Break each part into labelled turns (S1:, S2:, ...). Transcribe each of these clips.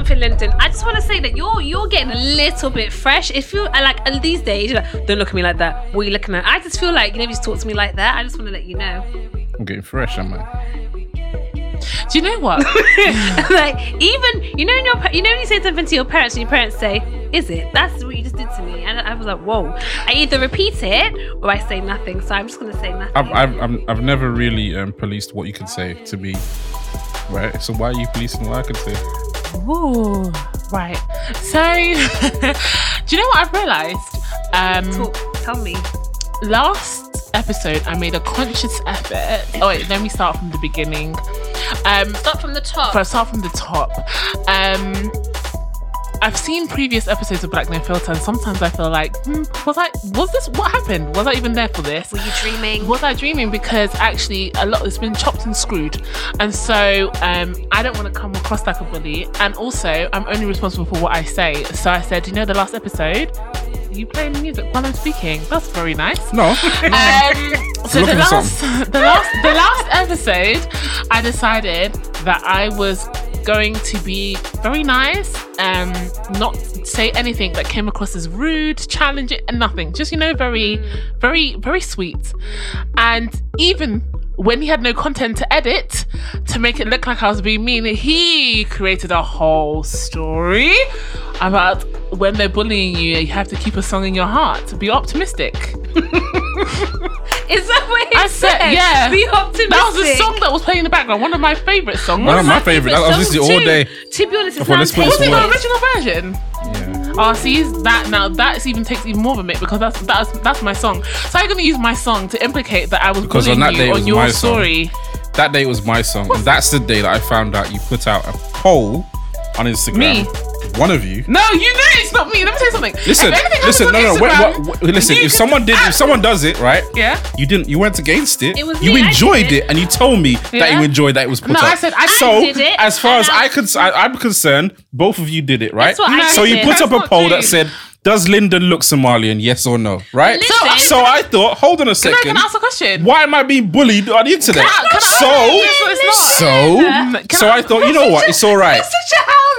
S1: something, Lyndon. I just want to say that you're you're getting a little bit fresh. If you like uh, these days, you're like, don't look at me like that. What are you looking at? I just feel like you never used to talk to me like that. I just want to let you know.
S2: I'm getting fresh, am I?
S3: Do you know what?
S1: like even you know, your, you know when you say something to your parents and your parents say, "Is it?" That's what you just did to me, and I was like, "Whoa!" I either repeat it or I say nothing. So I'm just gonna say nothing.
S2: I've I've I've, I've never really um, policed what you can say to me, right? So why are you policing what I can say?
S3: Ooh, right. So, do you know what I've realised? Um,
S1: Talk, tell me.
S3: last episode, I made a conscious effort. Oh wait, let me start from the beginning. Um,
S1: Start from the top.
S3: I start from the top, um, I've seen previous episodes of Black No Filter, and sometimes I feel like, hmm, was I? Was this what happened? Was I even there for this?
S1: Were you dreaming?
S3: Was I dreaming? Because actually, a lot has been chopped and screwed, and so um, I don't want to come across like a bully. And also, I'm only responsible for what I say. So I said, you know, the last episode, you playing the music while I'm speaking. That's very nice.
S2: No.
S3: Um, so the last, the last, the last episode, I decided that I was going to be very nice, um, not say anything that came across as rude, challenging, and nothing. Just you know, very, very, very sweet. And even when he had no content to edit to make it look like I was being mean, he created a whole story about when they're bullying you, you have to keep a song in your heart. Be optimistic.
S1: Is that what you
S3: I said, yeah.
S1: Be optimistic.
S3: That was a song that was playing in the background. One of my favorite songs.
S2: One of my favorite. I was listening
S1: songs
S2: all day.
S1: To be honest, it's
S2: Well, let's put
S1: now
S2: this
S3: was it the original version?
S2: Yeah.
S3: Oh, see that now. That's even takes even more of a mic because that's that's that's my song. So I'm gonna use my song to implicate that I was
S2: Because on that day it
S3: you
S2: was
S3: on your
S2: my song.
S3: story.
S2: That day was my song, and that's the day that I found out you put out a poll on Instagram.
S3: Me?
S2: One of you.
S3: No, you know it's not me. Let me tell you something.
S2: Listen,
S3: If
S2: listen, no, no,
S3: on
S2: wait,
S3: Instagram,
S2: what, what- listen. If someone did, if someone does it, right?
S3: Yeah.
S2: You didn't. You went against it.
S1: It was
S2: you
S1: me,
S2: enjoyed it,
S1: it.
S2: and you told me that you enjoyed that it was put
S3: No,
S2: up.
S3: I said I
S2: so,
S1: did it,
S2: as far as
S1: I-
S2: I can, I, I'm concerned, both of you did it, right?
S1: That's what I
S2: so you put
S3: That's
S2: up a poll
S3: true.
S2: that said, "Does Lyndon look Somalian? Yes or no?" Right?
S1: Listen,
S2: so I thought, hold on a
S3: Can I,
S2: second.
S3: can I ask a question?
S2: Why am I being bullied on the internet?
S3: Can I- can I-
S2: so,
S3: Yes, no, it's not.
S2: so, so
S3: I-
S2: I thought, you know what? It's all right.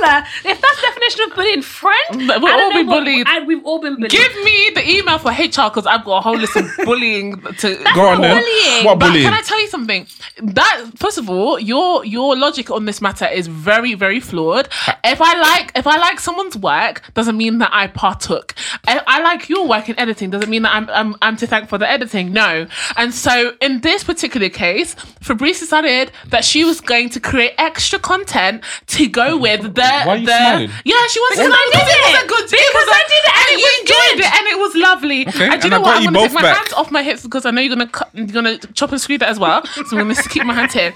S1: You're such a howler. If that's definition of bullying, friend,
S3: But we'll all be
S1: what,
S3: bullied.
S1: And we've all been bullied.
S3: Give me the email for HR because I've got a whole list of bullying to
S2: Go on then.
S1: bullying.
S2: What
S3: But
S2: bullying?
S3: can I tell you something? That first of all, your your logic on this matter is very very flawed. If I like if I like someone's work, doesn't mean that I partook. If I like your work in editing, doesn't mean that I'm I'm, I'm to thank for the editing. No. And so in this particular case, Fabrice decided that she was going to create extra content to go with the
S2: Why are you
S3: the
S2: smiling?
S3: yeah she was
S1: Because I did
S3: it was a good
S1: Because
S3: was
S1: I did it and it
S3: you
S1: was
S3: enjoyed
S1: good.
S3: it and it was lovely.
S2: Okay,
S3: and do
S2: and
S3: know
S2: I
S3: what?
S2: got
S3: I'm gonna
S2: both
S3: take my
S2: back.
S3: hands off my hips because I know you're gonna cut, you're gonna chop and screw that as well. So I'm gonna keep my hands here.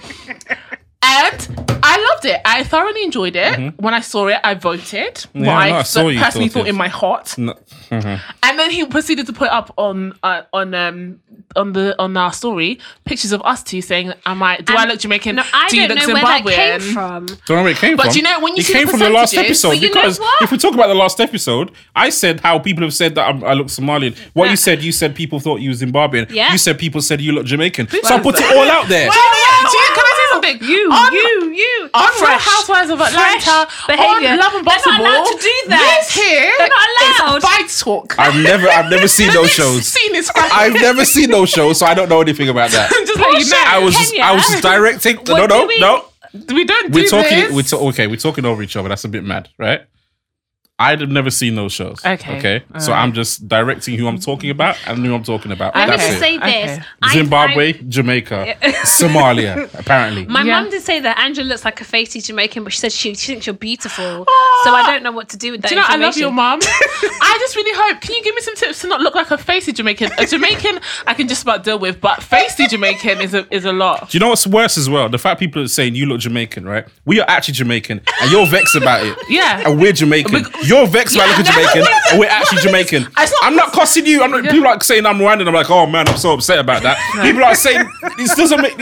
S3: And I loved it. I thoroughly enjoyed it. When I saw it, I voted. what
S2: Mm-hmm. Yeah, I know,
S3: I,
S2: I saw you
S3: personally
S2: thought
S3: thought
S2: it.
S3: in my heart.
S2: No.
S3: And then he proceeded to put up on uh, on um on the on our story pictures of us two saying, "Am I? Do I look Jamaican?
S1: No, I
S3: do you
S1: don't
S3: look
S1: know where that
S3: Zimbabwean?"
S1: came from.
S2: Don't know where it came
S3: But
S2: from.
S3: you know, when you
S2: it came
S3: the
S2: from the last episode
S1: But you know
S2: because if we talk about the last episode, I said how people have said that I'm, I look Somalian. What you said, you said people thought you were Zimbabwean.
S1: Yeah.
S2: You said people said you look Jamaican. so I put it all out there.
S3: Do you know- you- I say something?
S1: You,
S3: On-
S1: you, you.
S3: on Real
S1: Fresh.
S3: Housewives of Atlanta,
S1: Fresh behaviour.
S3: on Love and
S1: They're not allowed to do that.
S3: This here
S1: They're not allowed.
S3: is fight talk.
S2: I've never, I've never seen those shows.
S3: Seen is.
S2: I've never seen those shows, so I don't know anything about that.
S3: just let you know.
S2: I was, just, I was just directing. No,
S1: What
S2: no,
S1: do we-
S2: no.
S3: we don't do
S2: We're talking.
S3: this.
S2: We're ta- okay. We're talking over each other. That's a bit mad, right? I'd have never seen those shows.
S3: Okay.
S2: Okay. So
S3: Alright.
S2: I'm just directing who I'm talking about and who I'm talking about.
S1: Let
S2: That's
S1: me
S2: it.
S1: just say this. I-
S2: Zimbabwe,
S1: I-
S2: Jamaica, Somalia, apparently.
S1: My
S3: Yeah.
S1: mum did say that Angela looks like a facey Jamaican, but she said she, she thinks you're beautiful. Ah. So I don't know what to do with that.
S3: Do you know, I love your mom. I just really hope. Can you give me some tips to not look like a facey Jamaican? A Jamaican I can just about deal with, but facey Jamaican is a is a lot.
S2: Do you know what's worse as well? The fact people are saying you look Jamaican, right? We are actually Jamaican, and you're vexed about it.
S3: Yeah.
S2: And we're Jamaican.
S3: Bec-
S2: You're vexed
S3: Yeah,
S2: looking Jamaican, and we're actually Jamaican.
S3: It's not
S2: I'm not cussing you. I'm not, People are saying I'm Rwandan. I'm like, oh man, I'm so upset about that. People are saying this doesn't make.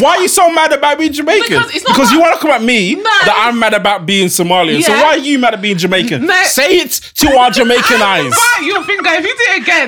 S2: Why are you so mad about being Jamaican?
S3: Because it's not
S2: you want to come at me that I'm mad about being Somalian. So
S3: Yeah.
S2: why are you mad at being Jamaican?
S3: No.
S2: Say it to our Jamaican eyes.
S3: Bite your finger if you do it again.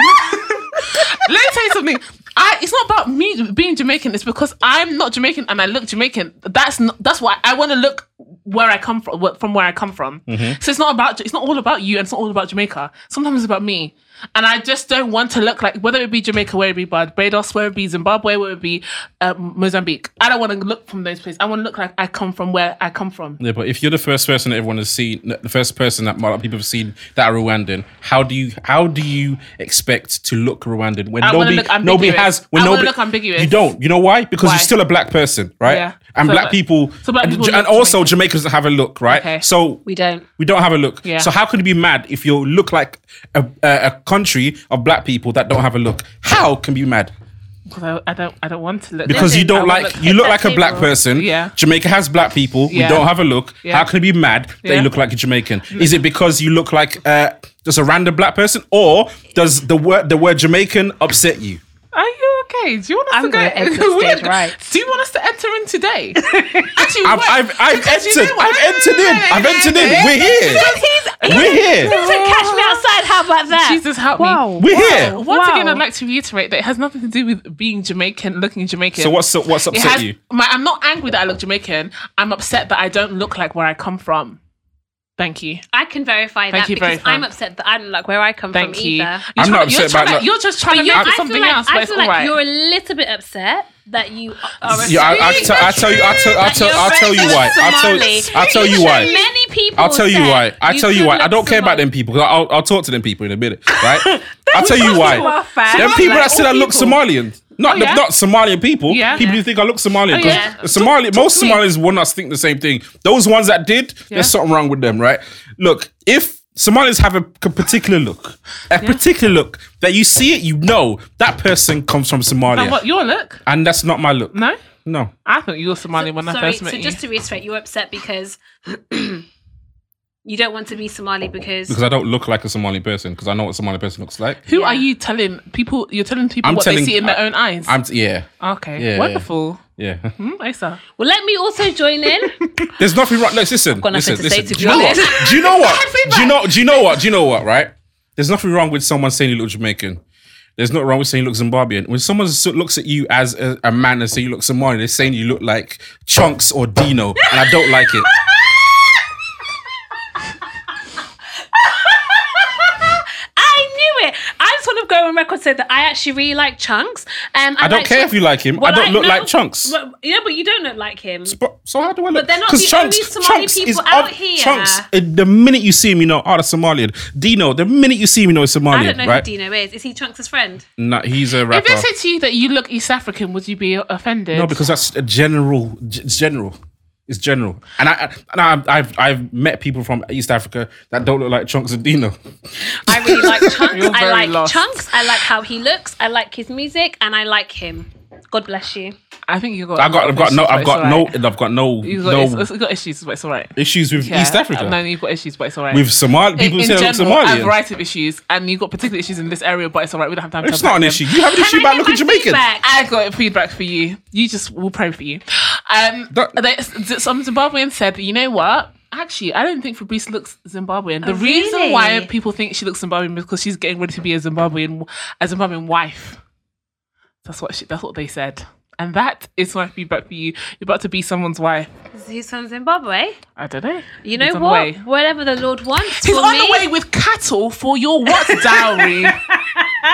S3: Let me tell you something. I, it's not about me being Jamaican. It's because I'm not Jamaican and I look Jamaican. That's not, that's why I want to look where I come from, from where I come from.
S2: Mm-hmm.
S3: So it's not about it's not all about you, and it's not all about Jamaica. Sometimes it's about me, and I just don't want to look like whether it be Jamaica, whether it be Barbados, whether it be Zimbabwe, whether it be um, Mozambique. I don't want to look from those places. I want to look like I come from where I come from.
S2: Yeah, but if you're the first person that everyone has seen, the first person that a lot of people have seen that are Rwandan, how do you how do you expect to look Rwandan when
S3: I
S2: nobody
S3: look
S2: nobody has when
S3: I
S2: nobody
S3: look ambiguous.
S2: You don't. You know why? Because
S3: Why?
S2: you're still a black person, right?
S3: Yeah.
S2: And
S3: So
S2: black people,
S3: so black
S2: and,
S3: people
S2: and
S3: look
S2: also
S3: Jamaican.
S2: Jamaicans have a look, right?
S3: Okay.
S2: So
S1: We don't.
S2: we don't have a look.
S3: Yeah.
S2: So how can you be mad if you look like a, a, a country of black people that don't have a look? How can you be mad?
S3: Because I, I don't I don't want to look
S2: Because you don't
S3: wanna
S2: like
S3: look-
S2: you look like a black person.
S3: Yeah.
S2: Jamaica has black people. We don't have a look.
S3: Yeah.
S2: How can you be mad that
S3: Yeah.
S2: you look like a Jamaican? Is it because you look like uh, just a random black person, or does the word the word Jamaican upset you?
S3: Are you okay? Do you want us
S1: I'm
S3: to go?
S1: gonna exit stage right.
S3: Do you want us to enter in today? Actually,
S2: I've I've, I've
S3: because you
S2: entered.
S3: know?
S2: I've entered in. I've entered in. We're here. We're here.
S1: He said, catch me outside. How about that?
S3: Jesus help
S1: Wow.
S3: me.
S2: We're here.
S3: Once again, I'd like to reiterate that it has nothing to do with being Jamaican, looking Jamaican.
S2: So what's what's upset
S3: has,
S2: you?
S3: My, I'm not angry that I look Jamaican. I'm upset that I don't look like where I come from. Thank you.
S1: I can verify
S3: Thank
S1: that
S3: you,
S1: because
S3: verify.
S1: I'm upset that I don't like where I come
S3: Thank
S1: from
S3: you.
S1: either.
S3: You're
S2: I'm
S3: trying-
S2: not
S3: you're
S2: upset about
S3: to-
S2: that.
S3: You're just trying
S1: But
S3: to
S1: you,
S3: make
S1: I
S3: it
S1: feel
S3: something
S1: like,
S3: else,
S1: I
S3: but it's
S1: feel like
S3: alright.
S1: you're a little bit upset that you are.
S2: Yeah, I, I,
S1: refusing
S2: tell, I tell you. I tell, I
S1: that
S2: tell,
S1: you're
S2: I'll tell you why. I'll tell, I'll tell you why.
S1: Many people.
S2: I'll tell you why. I tell you why. I don't care about them people. I'll, I'll talk to them people in a minute, right? I'll tell you
S1: people
S2: why.
S1: are.
S2: Them people that
S1: like
S2: said I look. Somalian. Not
S3: Oh, yeah?
S2: not Somalian people.
S3: Yeah.
S2: People
S3: Yeah.
S2: who think I look Somalian.
S3: Oh,
S2: 'cause
S3: yeah.
S2: Somali,
S3: Talk- talk
S2: most
S3: to me.
S2: Somalis will not think the same thing. Those ones that did, there's something wrong with them, right? Look, if Somalis have a particular look, a particular look that you see it, you know that person comes from Somalia,
S3: And what your look?
S2: and that's not my look.
S3: No,
S2: No.
S3: I thought you were Somali when I first met
S1: so
S3: you.
S1: just to reiterate, you're upset because you don't want to be Somali because,
S2: Because I don't look like a Somali person, because I know what a Somali person looks like.
S3: Who
S1: Yeah.
S3: are you telling people? You're telling people
S2: I'm
S3: what
S2: telling-
S3: they see in their
S2: I-
S3: own eyes.
S2: I'm yeah,
S3: okay,
S2: Yeah.
S3: wonderful.
S2: yeah.
S3: Hmm, Isa.
S1: well, let me also join in.
S2: There's nothing wrong. Let's listen.
S1: got nothing
S2: listen,
S1: to say,
S2: listen.
S1: to
S2: do
S1: be
S2: you know what? Do you know what? do you know? Do you know what? Do you know what? Right? There's nothing wrong with someone saying you look Jamaican. There's nothing wrong with saying you look Zimbabwean. When someone looks at you as a, a man and say you look Somalian, they're saying you look like Chunkz or Dino, and I don't like it.
S1: I knew it. I just want to go on record and say that I actually really like Chunkz. Um,
S2: I don't
S1: like
S2: care
S1: Chunkz-
S2: if you like him.
S1: Well,
S2: I don't look
S1: no,
S2: like Chunkz.
S1: Well, yeah, but you don't look like him.
S2: But so how do I look?
S1: But they're not
S2: 'Cause
S1: the only Somali people out here.
S2: Chunkz. uh, The minute you see him, you know, oh, that's Somalian. Dino. The minute you see him, you know, it's Somalian,
S1: I don't know
S2: right?
S1: who Dino is. Is he Chunkz' friend?
S2: No, he's a rapper.
S3: If
S2: rapper.
S3: they said to you that you look East African, would you be offended?
S2: No, because that's a general. g- general. It's general. And I and I, I've I've met people from East Africa that don't look like Chunkz and Dino.
S1: I really like
S3: Chunkz.
S1: I like
S3: lost.
S1: Chunkz. I like how he looks. I like his music, and I like him. God bless you.
S3: I think you got.
S2: I got I've got no I've got no I've got no
S3: You got,
S2: no
S3: it's, it's got issues, but it's all right.
S2: issues with
S3: Yeah.
S2: East Africa.
S3: No, you've got issues, but it's all right.
S2: with Somali people
S3: in,
S2: say
S3: in
S2: I look
S3: general, a variety of issues, and you've got particular issues in this area, but it's all right. We don't have time to
S2: It's
S3: talk
S2: not an
S3: them.
S2: issue. You have an issue
S1: Can I
S2: about looking Jamaican.
S1: feedback?
S3: I got feedback for you. You just will pray for you. Um,
S2: That-
S3: they, some Zimbabwean said, you know what? Actually, I don't think Fabrice looks Zimbabwean. The
S1: Oh,
S3: reason
S1: really?
S3: why people think she looks Zimbabwean is because she's getting ready to be a Zimbabwean, a Zimbabwean wife. That's what she, that's what they said, and that is my feedback for you. You're about to be someone's wife.
S1: He's from Zimbabwe.
S3: I don't know.
S1: You know
S3: He's
S1: what? Whatever the Lord wants
S3: He's
S1: for
S3: on
S1: me,
S3: the way with cattle for your what dowry?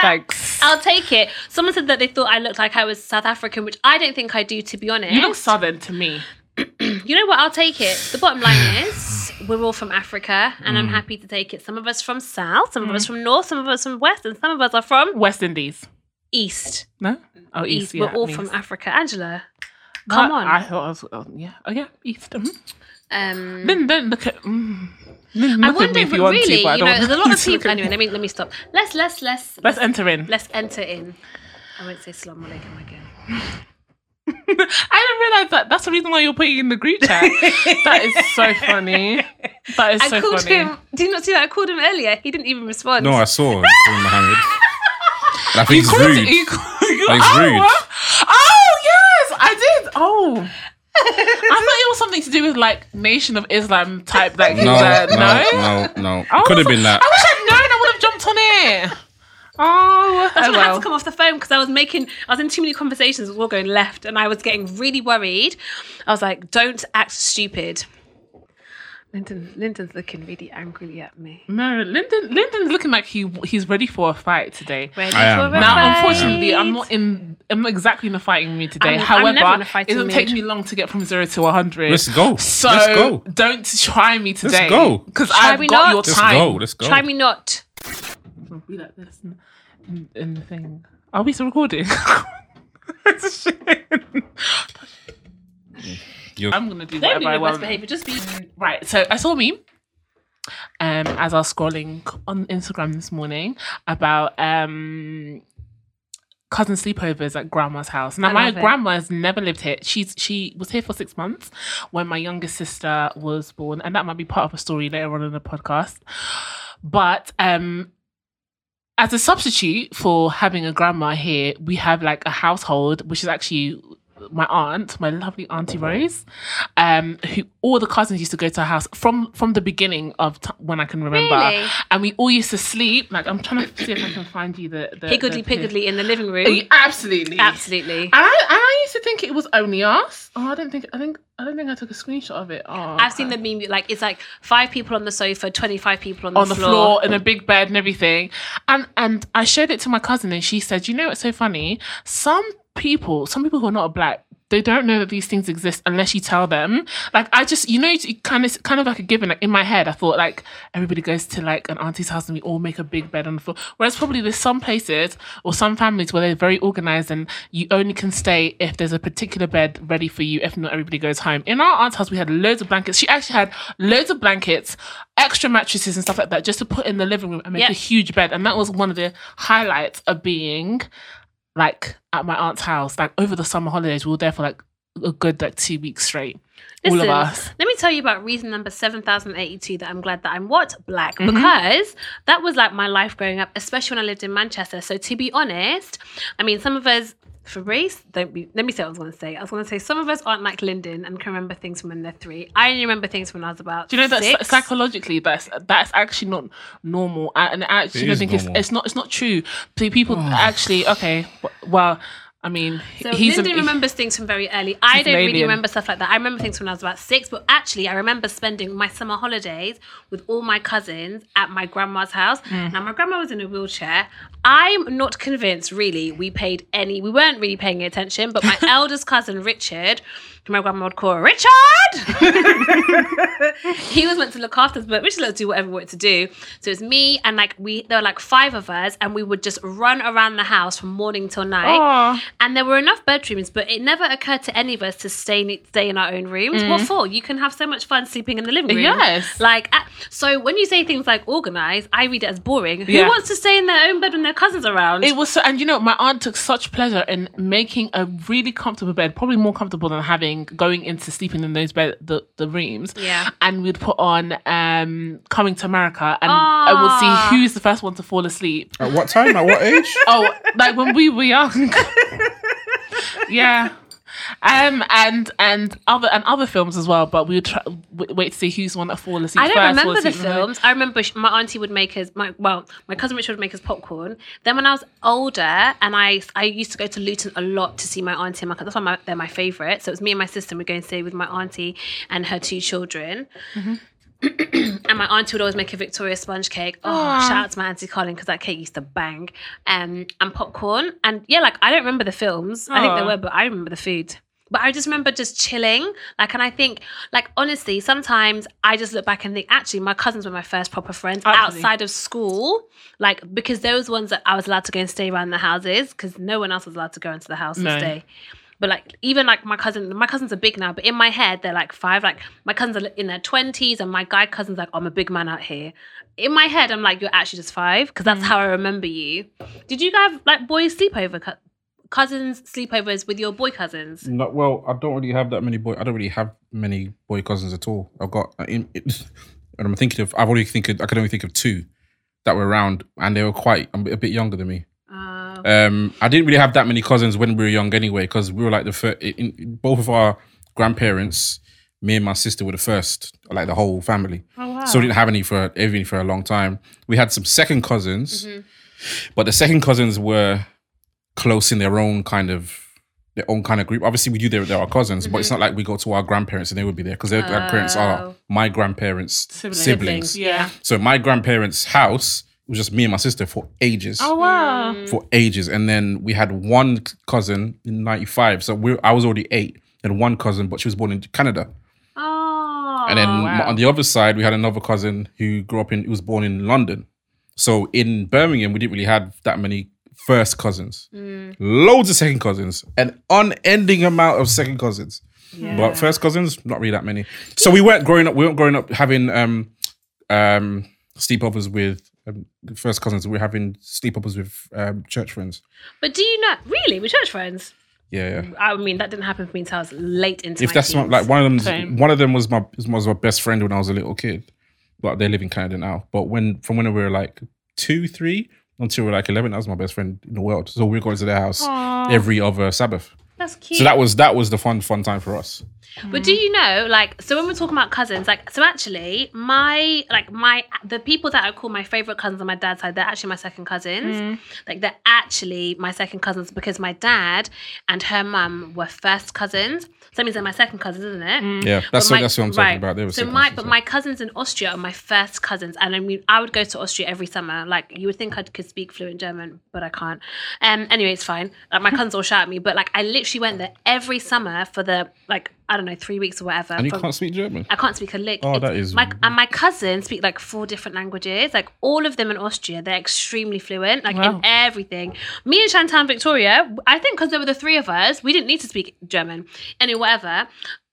S3: Thanks.
S1: I'll take it. Someone said that they thought I looked like I was South African, which I don't think I do, to be honest.
S3: You look southern to me.
S1: You know what? I'll take it. The bottom line is we're all from Africa, and
S3: Mm.
S1: I'm happy to take it. Some of us from South, some of us from North, some of us from West, and some of us are from
S3: West Indies.
S1: East.
S3: No. Oh,
S1: East.
S3: east. yeah,
S1: we're all
S3: means-
S1: from Africa. Angela,
S3: No,
S1: come on.
S3: I thought I was. Oh, yeah. Oh, yeah. East. mhm.
S1: um,
S3: Then don't look at. Mm, then
S1: I
S3: look at
S1: wonder,
S3: me if
S1: but
S3: you want
S1: really,
S3: to, but I
S1: you
S3: don't
S1: know, there's a lot of people.
S3: at me.
S1: Anyway, let me let me stop. Let's let's let's
S3: Let's enter in.
S1: let's enter in. I won't say salam alaikum again.
S3: I didn't realize that. That's the reason why you're putting in the group chat. that is so funny. That is so funny.
S1: I
S3: so
S1: called
S3: funny.
S1: him. Did you not see that? I called him earlier. He didn't even respond.
S2: No, I saw him calling Mohammed. And I think it's rude.
S3: it- you called- you-
S2: It's
S3: oh,
S2: rude.
S3: Oh yes, I did. Oh. I thought it was something to do with like Nation of Islam type. Like he
S2: No,
S3: was, uh,
S2: no,
S3: no,
S2: no, no.
S3: I
S2: Could have been that.
S3: I wish I'd known. I would have jumped on it. Oh,
S1: That's
S3: oh
S1: when I had to come off the phone because I was making, I was in too many conversations, it was all going left, and I was getting really worried. I was like, don't act stupid. Lyndon, Lyndon's looking really angrily at me.
S3: No, Lyndon. Lyndon's looking like he he's ready for a fight today.
S1: Ready
S2: I am.
S1: for a
S3: Now,
S1: fight?
S3: unfortunately, I'm not in. I'm not exactly in a fighting mood today.
S1: I'm- I'm never
S3: However,
S1: in a
S3: it
S1: fighting
S3: doesn't take me long to get from zero to 100.
S2: Let's go.
S3: So
S2: Let's go.
S3: don't try me today.
S2: Let's go.
S3: Because I've got
S1: not.
S3: your
S1: Let's
S2: Let's
S3: time.
S2: go. Let's go.
S1: Try me not.
S3: Be like this in, in, in the thing. Are we still recording? it's a shame.
S2: You're-
S3: I'm gonna do
S1: Don't
S3: whatever
S1: be
S3: I
S1: your best
S3: want.
S1: behavior. Just be.
S3: Right. So I saw a meme um, as I was scrolling on Instagram this morning about um, cousin sleepovers at grandma's house. Now
S1: I
S3: my
S1: love it.
S3: grandma has never lived here. She's she was here for six months when my younger sister was born, and that might be part of a story later on in the podcast. But um, as a substitute for having a grandma here, we have like a household, which is actually my aunt, my lovely auntie Rose, um, who all the cousins used to go to her house from from the beginning of t- when I can remember,
S1: Really?
S3: and we all used to sleep. Like I'm trying to see if I can find you the, the
S1: Higgledy
S3: the-
S1: piggledy in the living
S3: Yeah,
S1: room.
S3: Absolutely,
S1: Absolutely.
S3: And I, and I used to think it was only us. Oh, I don't think I think I don't think I took a screenshot of it. Oh,
S1: I've seen the meme. Like it's like five people on the sofa, twenty-five people on the,
S3: on the floor in a big bed and everything. And and I showed it to my cousin and she said, you know what's so funny? Some people, some people who are not black, they don't know that these things exist unless you tell them. Like I just, you know, it's kind of kind of like a given. Like in my head, I thought like everybody goes to like an auntie's house and we all make a big bed on the floor. Whereas probably there's some places or some families where they're very organized and you only can stay if there's a particular bed ready for you. If not, everybody goes home. In our aunt's house, we had loads of blankets. She actually had loads of blankets, extra mattresses and stuff like that, just to put in the living room and make
S1: Yep.
S3: a huge bed. And that was one of the highlights of being like at my aunt's house. Like over the summer holidays, we were there for like a good like two weeks straight. all of us.
S1: Let me tell you about reason number 7082 that I'm glad that I'm what? Black.
S3: Mm-hmm.
S1: Because that was like my life growing up, especially when I lived in Manchester. So to be honest, I mean, some of us, for race, don't be, let me say what I was going to say. I was going to say some of us aren't like Lyndon and can remember things from when they're three. I only remember things when I was about
S3: Do you know that
S1: six.
S3: psychologically that's that's actually not normal, I- and I actually
S2: It
S3: don't think
S2: normal.
S3: it's it's not it's not true. Pe- People actually okay, well, I mean,
S1: So
S3: he's
S1: Lyndon
S3: a,
S1: remembers things from very early. I don't really remember stuff like that. I remember things when I was about six, but actually, I remember spending my summer holidays with all my cousins at my grandma's house.
S3: Mm.
S1: Now, my grandma was in a wheelchair. I'm not convinced, really, we paid any. We weren't really paying attention, but my eldest cousin Richard, who my grandma would call Richard, he was meant to look after us, but Richard let us do whatever we wanted to do. So it's me and like we, there were like five of us, and we would just run around the house from morning till night.
S3: Aw.
S1: And there were enough bedrooms, but it never occurred to any of us to stay in, stay in our own rooms. What for? You can have so much fun sleeping in the living room.
S3: Mm. Yes.
S1: Like, so when you say things like organized, I read it as boring. Who
S3: Yeah.
S1: wants to stay in their own bed when their cousins around?
S3: It was so, and you know, my aunt took such pleasure in making a really comfortable bed, probably more comfortable than having going into sleeping in those bed the, the rooms.
S1: Yeah.
S3: And we'd put on um Coming to America, and I would
S1: Ah.
S3: see who's the first one to fall asleep.
S2: At what time? At what age?
S3: Oh, like when we were young. yeah. Um and and other and other films as well, but we would try, w- wait to see who's one that fall asleep
S1: I don't
S3: first.
S1: remember the films. I remember sh- my auntie would make us my well, my cousin Richard would make us popcorn. Then when I was older, and I I used to go to Luton a lot to see my auntie and my cousin. That's why my, they're my favorite. So it was me and my sister. We'd go and stay with my auntie and her two children.
S3: Mm-hmm.
S1: and my auntie would always make a Victoria sponge cake. Oh,
S3: Aw.
S1: shout out to my auntie Colin because that cake used to bang. Um, and popcorn. And yeah, like I don't remember the films. I think there
S3: Aw.
S1: were, but I remember the food. But I just remember just chilling. Like, and I think, like, honestly, sometimes I just look back and think, actually, my cousins were my first proper friends
S3: Absolutely.
S1: outside of school. Like, because those ones that I was allowed to go and stay around the houses, because no one else was allowed to go into the house
S3: No.
S1: and stay. But like, even like my cousin, my cousins are big now, but in my head, they're like five. Like, my cousins are in their 20s, and my guy cousin's like, I'm a big man out here. In my head, I'm like, you're actually just five, because that's how I remember you. Did you have like boys sleepover? cou- Cousins sleepovers with your boy cousins?
S2: Not well. I don't really have that many boy. I don't really have many boy cousins at all. I've got. uh, In, it, and I'm thinking of. I've only think. Of, I can only think of two that were around, and they were quite a bit younger than me. Um, I didn't really have that many cousins when we were young, anyway, because we were like the first. In, in- both of our grandparents, me and my sister were the first, like the whole family.
S1: oh, wow.
S2: So we didn't have any for any for a long time. We had some second cousins,
S1: Mm-hmm.
S2: but the second cousins were close in their own kind of their own kind of group. Obviously, we do there. They're our cousins, but
S3: Mm-hmm.
S2: it's not like we go to our grandparents and they would be there because their grandparents
S1: Oh.
S2: are my grandparents'
S3: Siblings.
S2: siblings.
S3: Yeah.
S2: So my grandparents' house was just me and my sister for ages.
S3: Oh wow.
S2: For ages, and then we had one cousin in '95. So we, I was already eight, and one cousin, but she was born in Canada.
S1: Oh.
S2: And then
S3: wow.
S2: on the other side, we had another cousin who grew up in, who was born in London. So in Birmingham, we didn't really have that many first cousins. Loads of second cousins, an unending amount of second cousins. But first cousins, not really that many. So we weren't growing up. We weren't growing up having um, um, sleepovers with um, first cousins. We were having sleepovers with um, church friends.
S1: But do you know really with church friends?
S2: Yeah, yeah.
S1: I mean, that didn't happen for me until I was late into
S2: If that's not like one of them, one of them was my was my best friend when I was a little kid, but they live in Canada now. But when from when we were like two, three until we were like eleven, that was my best friend in the world. So we were going to their house every other Sabbath.
S1: That's cute.
S2: So that was that was the fun fun time for us.
S1: But do you know, like, so when we're talking about cousins, like, so actually, my, like, my, the people that I call my favorite cousins on my dad's side, they're actually my second cousins. Mm. Like, they're actually my second cousins because my dad and her mum were first cousins. So that means they're my second cousins, isn't it?
S2: Yeah, that's
S1: But
S2: what
S1: my-
S2: that's what I'm talking
S1: right.
S2: about. They were
S1: so my
S2: cousins,
S1: but
S2: yeah.
S1: my cousins in Austria are my first cousins, and I mean I would go to Austria every summer. Like you would think I could speak fluent German, but I can't. Um, anyway, it's fine. Like my cousins all shout at me, but like I literally went there every summer for the like I don't know three weeks or whatever.
S2: and you
S1: from-
S2: can't speak German.
S1: I can't speak a lick.
S2: Oh,
S1: It's-
S2: that is-
S1: my and my cousins speak like four different languages. Like all of them in Austria, they're extremely fluent, like
S3: Wow.
S1: in everything. Me and Shantan Victoria, I think because there were the three of us, we didn't need to speak German. Anyway, whatever.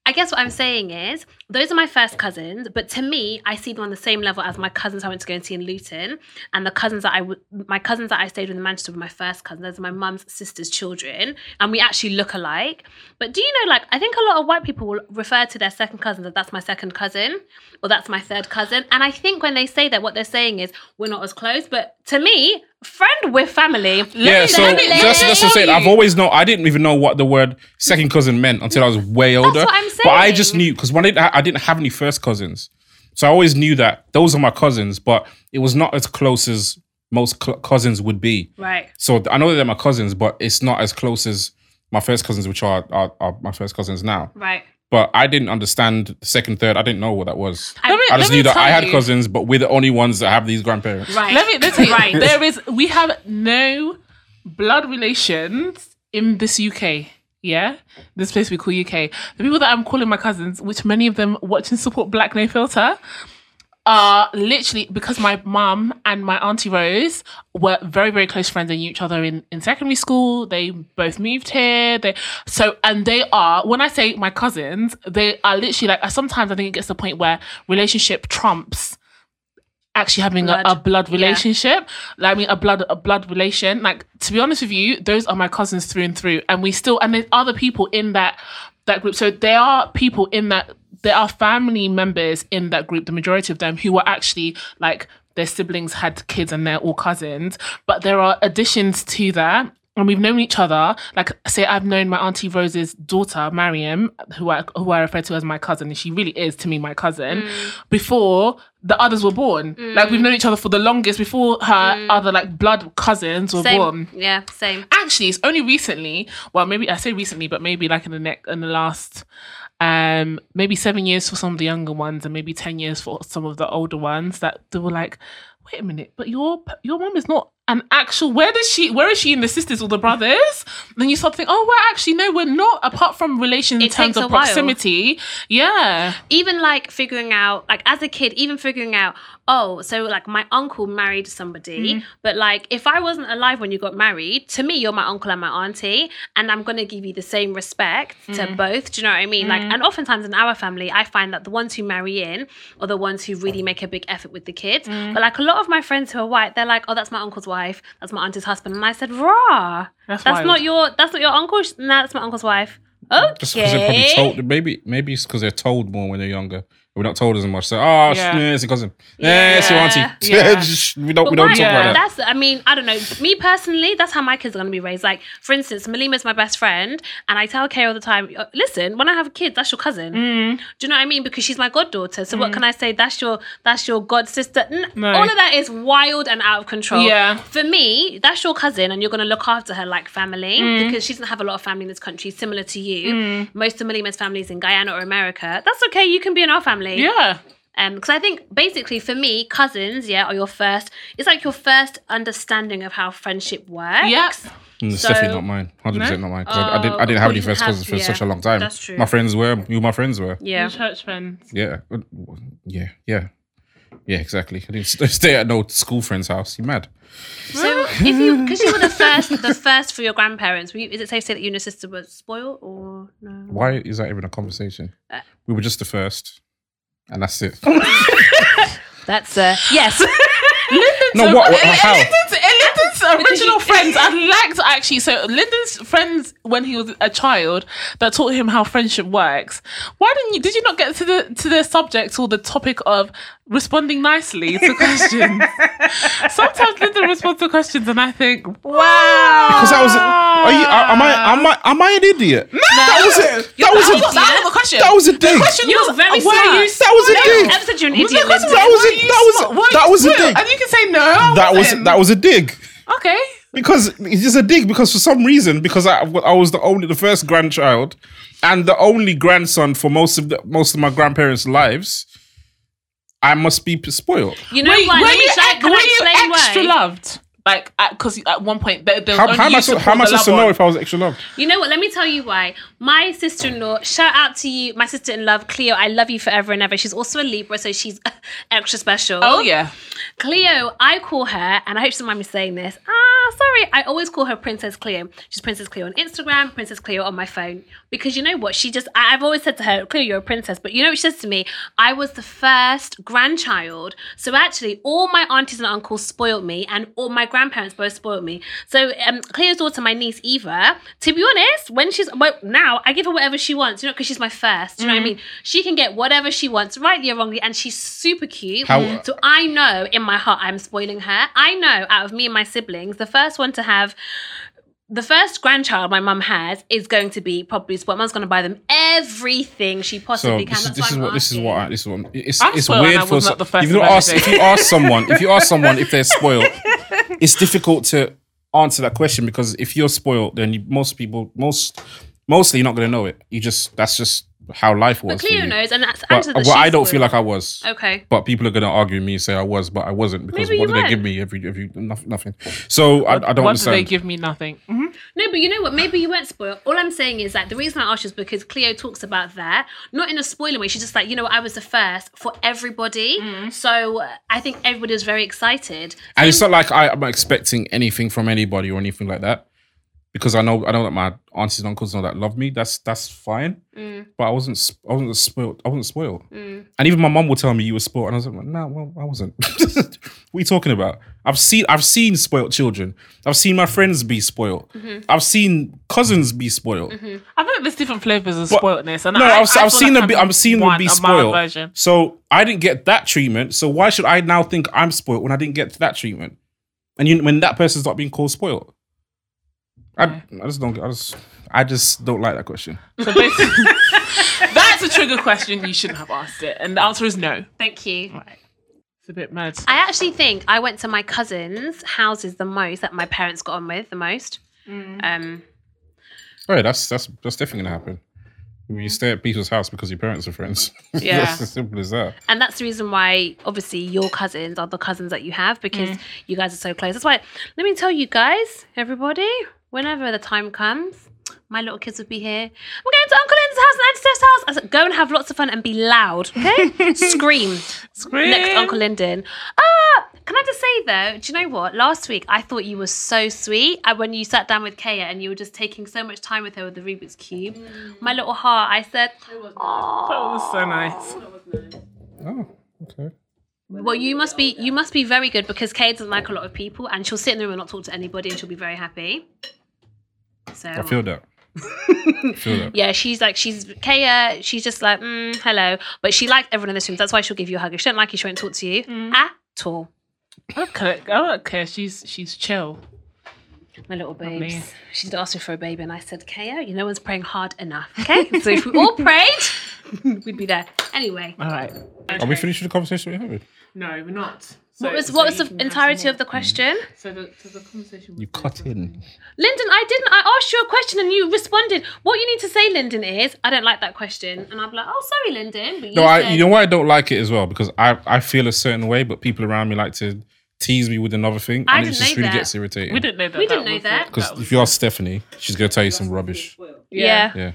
S1: I guess what I'm saying is those are my first cousins, but to me, I see them on the same level as my cousins I went to go and see in Luton, and the cousins that I w- my cousins that I stayed with in Manchester were my first cousins. Those are my mum's sister's children, and we actually look alike. But do you know, like, I think a lot of white people will refer to their second cousins as that's my second cousin or that's my third cousin, and I think when they say that, what they're saying is we're not as close. But to me, friend, we're family.
S2: Yeah, so that's that's what I'm saying. I've always known. I didn't even know what the word second cousin meant until I was way older.
S1: what I'm saying.
S2: But I just knew because when I I didn't have any first cousins, so I always knew that those are my cousins. But it was not as close as most cl- cousins would be.
S1: Right.
S2: So I know that they're my cousins, but it's not as close as my first cousins, which are are, are my first cousins now.
S1: Right.
S2: But I didn't understand the second, third. I didn't know what that was.
S1: I-
S3: me-
S2: I just knew that I had
S3: you.
S2: cousins, but we're the only ones that have these grandparents.
S1: Right.
S3: Let me, let me tell you,
S1: Right.
S3: there is we have no blood relations in this UK. Yeah, this place we call UK. The people that I'm calling my cousins, which many of them watch and support Black No Filter, are literally because my mum and my auntie Rose were very very close friends and knew each other in, in secondary school. They both moved here. They so and they are when I say my cousins, they are literally like sometimes I think it gets to the point where relationship trumps actually having
S1: Blood.
S3: a, a blood
S1: Yeah.
S3: relationship. Like, I mean, a blood a blood relation. Like to be honest with you, those are my cousins through and through, and we still and there's other people in that that group. So there are people in that. There are family members in that group. The majority of them who were actually like their siblings had kids and they're all cousins. But there are additions to that. And we've known each other. Like, say, I've known my auntie Rose's daughter, Mariam, who I who I refer to as my cousin, and she really is to me my cousin. Mm. Before the others were born, mm. like we've known each other for the longest. Before her mm. other like blood cousins were
S1: Same.
S3: born.
S1: Yeah. Same.
S3: Actually, it's only recently. Well, maybe I say recently, but maybe like in the neck in the last, um, maybe seven years for some of the younger ones, and maybe ten years for some of the older ones. That they were like, wait a minute, but your your mom is not an actual. Where does she? Where is she in the sisters or the brothers? then you start thinking oh, well, actually, no, we're not. Apart from relation in terms of
S1: while.
S3: proximity, yeah.
S1: even like figuring out like as a kid even figuring out oh so like my uncle married somebody
S3: Mm-hmm.
S1: but like if i wasn't alive when you got married to me you're my uncle and my auntie and i'm gonna give you the same respect
S3: Mm.
S1: to both do you know what i mean like and oftentimes in our family i find that the ones who marry in are the ones who really make a big effort with the kids
S3: Mm.
S1: but like a lot of my friends who are white they're like oh that's my uncle's wife that's my auntie's husband and i said rah
S3: That's
S1: that's not your that's not your uncle no that's my uncle's wife okay
S2: Just because they're probably told. Maybe maybe it's because they're told more when they're younger. We're not told as much. So, oh,
S3: Yeah.
S2: yeah, it's your cousin. Yeah, it's your auntie.
S3: Yeah.
S2: We don't,
S1: But
S2: we don't
S1: why-
S2: talk about that.
S1: That's, I mean, I don't know. Me personally, that's how my kids are going to be raised. Like, for instance, Malima's my best friend, and I tell Kay all the time, "Uh, listen, when I have a kid, that's your cousin.
S3: Mm.
S1: Do you know what I mean? Because she's my goddaughter. So what can I say? That's your that's your god sister. N-
S3: No.
S1: All of that is wild and out of control.
S3: Yeah.
S1: For me, that's your cousin, and you're going to look after her like family
S3: Mm.
S1: because she doesn't have a lot of family in this country, similar to you. Most of Malima's families in Guyana or America. That's okay. You can be in our family.
S3: Yeah.
S1: Um, because I think basically for me, cousins, yeah, are your first. It's like your first understanding of how friendship works.
S3: Yeah.
S2: Mm, It's
S1: So-
S2: definitely not mine. Hundred percent not mine. 'Cause I, I didn't. I
S1: Oh,
S2: didn't have
S1: you
S2: any
S1: didn't
S2: first
S1: have-
S2: cousins for
S1: yeah,
S2: such a long time.
S1: that's true.
S2: My friends were who my friends were.
S1: Yeah.
S3: Church friends.
S2: Yeah, Uh, yeah, yeah, yeah. Exactly. I didn't stay at no school friend's house. You mad?
S1: So if you, because you were the first, the first for your grandparents, were you, is it safe to say that you and your sister were spoiled or no?
S2: Why is that even a conversation?
S1: Uh,
S2: We were just the first, and that's it.
S1: That's uh, yes.
S2: No, what? what how?
S3: Lyndon's, original
S1: you-
S3: friends, I'd like to actually. So Lyndon's friends when he was a child that taught him how friendship works. Why didn't you? Did you not get to the to the subject or the topic of responding nicely to questions? Sometimes Lyndon responds to questions, and I think, wow.
S2: Because that was. Are you? Am I? Am I? Am I an idiot? No, That was it. That was
S3: that,
S2: a.
S3: was, that was the question.
S2: That was a dig.
S3: question
S1: You're
S3: was,
S1: very smart.
S2: That was a dig.
S1: Ever said you're an idiot.
S2: That was a-
S3: you
S2: that was a-
S3: smart?
S2: That was a dig.
S3: And you can say no.
S2: That was that was a dig.
S3: Okay.
S2: Because it's just a dig. Because for some reason, because I, I was the only, the first grandchild, and the only grandson for most of the most of my grandparents' lives, I must be spoiled.
S1: You know
S3: Were,
S1: what?
S3: were
S1: Let me
S3: you,
S1: try-
S3: ex- were
S1: I
S3: you
S1: explain
S3: extra
S1: why?
S3: loved? Like, because at one point there, there was
S2: How,
S3: only
S2: how am I? so-
S3: to
S2: How am I supposed to know if I was extra loved?
S1: You know what? Let me tell you why. My sister in law, shout out to you, my sister in love, Cleo. I love you forever and ever. She's also a Libra, so she's extra special.
S3: Oh yeah.
S1: Cleo, I call her, and I hope she doesn't mind me saying this. Ah, sorry. I always call her Princess Cleo. She's Princess Cleo on Instagram, Princess Cleo on my phone. Because you know what? She just, I- I've always said to her, Cleo, you're a princess. But you know what she says to me? I was the first grandchild. So actually, all my aunties and uncles spoiled me, and all my grandparents both spoiled me. So um, Cleo's daughter, my niece Eva, to be honest, when she's, well, now I give her whatever she wants, you know, because she's my first. You know what I mean? She can get whatever she wants, rightly or wrongly, and she's super cute.
S2: How-
S1: So I know in my heart I'm spoiling her. I know out of me and my siblings, the first one to have the first grandchild my mum has is going to be probably spoiled. Mum's going to buy them everything she
S2: So
S1: possibly can.
S2: this is,
S1: That's
S2: this is
S1: I'm
S2: what this is what I, this is what it's
S3: I'm
S2: it's weird for
S3: was
S2: some,
S3: not
S2: if you ask if you ask someone if you ask someone if they're spoiled, it's difficult to answer that question because if you're spoiled, then you, most people most mostly you're not going to know it. You just that's just how life was.
S1: But
S2: for
S1: Cleo
S2: you.
S1: knows, and that's
S2: But
S1: answer that
S2: well, I don't feel like I was.
S1: Okay.
S2: But people are going to argue me say I was, but I wasn't because
S1: Maybe
S2: what
S1: you
S2: did they give
S1: weren't.
S2: me every every nothing? nothing. So I, I don't
S3: what did
S2: understand.
S3: they give me? Nothing. Mhm.
S1: No, but you know what? Maybe you weren't spoiled. All I'm saying is that the reason I asked you is because Cleo talks about that, not in a spoiler way. She's just like, you know, I was the first for everybody. So uh, I think everybody was very excited.
S2: And it's not like I, I'm expecting anything from anybody or anything like that. Because I know I know that my aunties and uncles know that love me. That's that's fine.
S1: Mm.
S2: But I wasn't I wasn't spoiled. I wasn't spoiled. And even my mom would tell me you were spoiled, and I was like, no, well, I wasn't. what are you talking about? I've seen I've seen spoiled children. I've seen my friends be spoiled.
S1: Mm-hmm.
S2: I've seen cousins be spoiled.
S3: I think there's different flavors of
S2: But-
S3: spoiledness, and
S2: No,
S3: I,
S2: I've seen
S3: like
S2: them. Be,
S3: I'm
S2: I've seen them be spoiled.
S3: version.
S2: So I didn't get that treatment. So why should I now think I'm spoiled when I didn't get that treatment? And you, when that person's not being called spoiled, I, I just don't. I just, I just don't like that question.
S3: So basically, that's a trigger question. You shouldn't have asked it, and the answer is no.
S1: Thank you.
S3: It's a bit mad.
S1: I actually think I went to my cousins' houses the most that my parents got on with the most. Um,
S2: Oh yeah, that's that's that's definitely gonna happen. You stay at people's house because your parents are friends.
S3: Yeah.
S2: that's as simple as that.
S1: and that's the reason why, obviously, your cousins are the cousins that you have because
S3: Mm.
S1: you guys are so close. That's why, let me tell you guys, everybody, whenever the time comes, my little kids will be here. I'm going to Uncle Lynn's house and Aunt Steph's house. I said, go and have lots of fun and be loud, okay? Scream.
S3: Scream.
S1: Next Uncle Lyndon. Ah, can I just say though, do you know what? Last week I thought you were so sweet. And when you sat down with Kaya and you were just taking so much time with her with the Rubik's Cube, my little heart, I said,
S3: That was so nice.
S2: Oh, okay.
S1: Well, you must be you must be very good because Kay doesn't like a lot of people, and she'll sit in the room and not talk to anybody, and she'll be very happy. So
S2: I feel that.
S1: Yeah, she's like she's Kaya. She's just like mm, hello, but she liked everyone in this room. That's why she'll give you a hug. If she don't like you, she won't talk to you
S3: Mm.
S1: at all.
S3: Okay, oh, okay, she's she's chill.
S1: My little
S3: me.
S1: babes. She's asked me for a baby, and I said, Kaya, you know one's praying hard enough. Okay, so if we all prayed, we'd be there. Anyway,
S3: All right.
S2: Are we finished with the conversation we're having?
S3: No, we're not.
S1: What was what was the entirety of the question? Mm.
S3: So the, so the conversation.
S2: You cut in.
S1: Lyndon, I didn't. I asked you a question and you responded. What you need to say, Lyndon, is I don't like that question, and I'm like, oh, sorry, Lyndon. But you
S2: No, I,
S1: said-
S2: you know why I don't like it as well because I, I feel a certain way, but people around me like to tease me with another thing,
S1: I
S2: and it
S1: didn't
S2: just
S1: know
S2: really
S1: that.
S2: gets irritating.
S3: We didn't know that.
S1: We didn't
S3: that
S1: know that.
S2: because if you ask Stephanie, she's gonna tell you some rubbish.
S1: yeah.
S2: Yeah.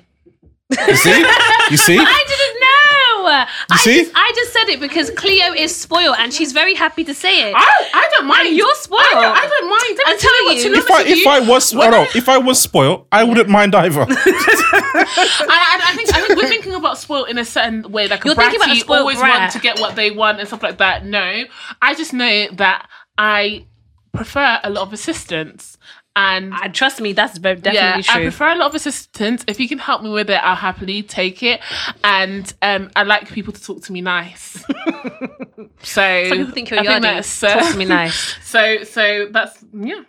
S2: You see? You see?
S1: I didn't. I
S2: see?
S1: just I just said it because Cleo is spoiled and she's very happy to say it.
S3: I, I don't mind.
S1: And you're spoiled.
S3: I don't, I don't mind.
S1: Let me
S3: And
S1: tell
S3: you what, to
S2: If I
S3: honest with
S2: if
S3: you,
S2: I was
S3: when
S2: no, if I was spoiled, I wouldn't mind either.
S3: I, I, I think I think we're thinking about spoiled in a certain way, like
S1: You're
S3: a
S1: thinking about a spoiled
S3: always
S1: brat.
S3: want to get what they want and stuff like that. No, I just know that I prefer a lot of assistance, and
S1: And trust me, that's very
S3: yeah,
S1: definitely
S3: I prefer a lot of assistance. If you can help me with it, I'll happily take it. And um, I like people to talk to me nice. so
S1: Some people think you're
S3: I think that's, uh,
S1: Talk to me nice.
S3: So so that's yeah.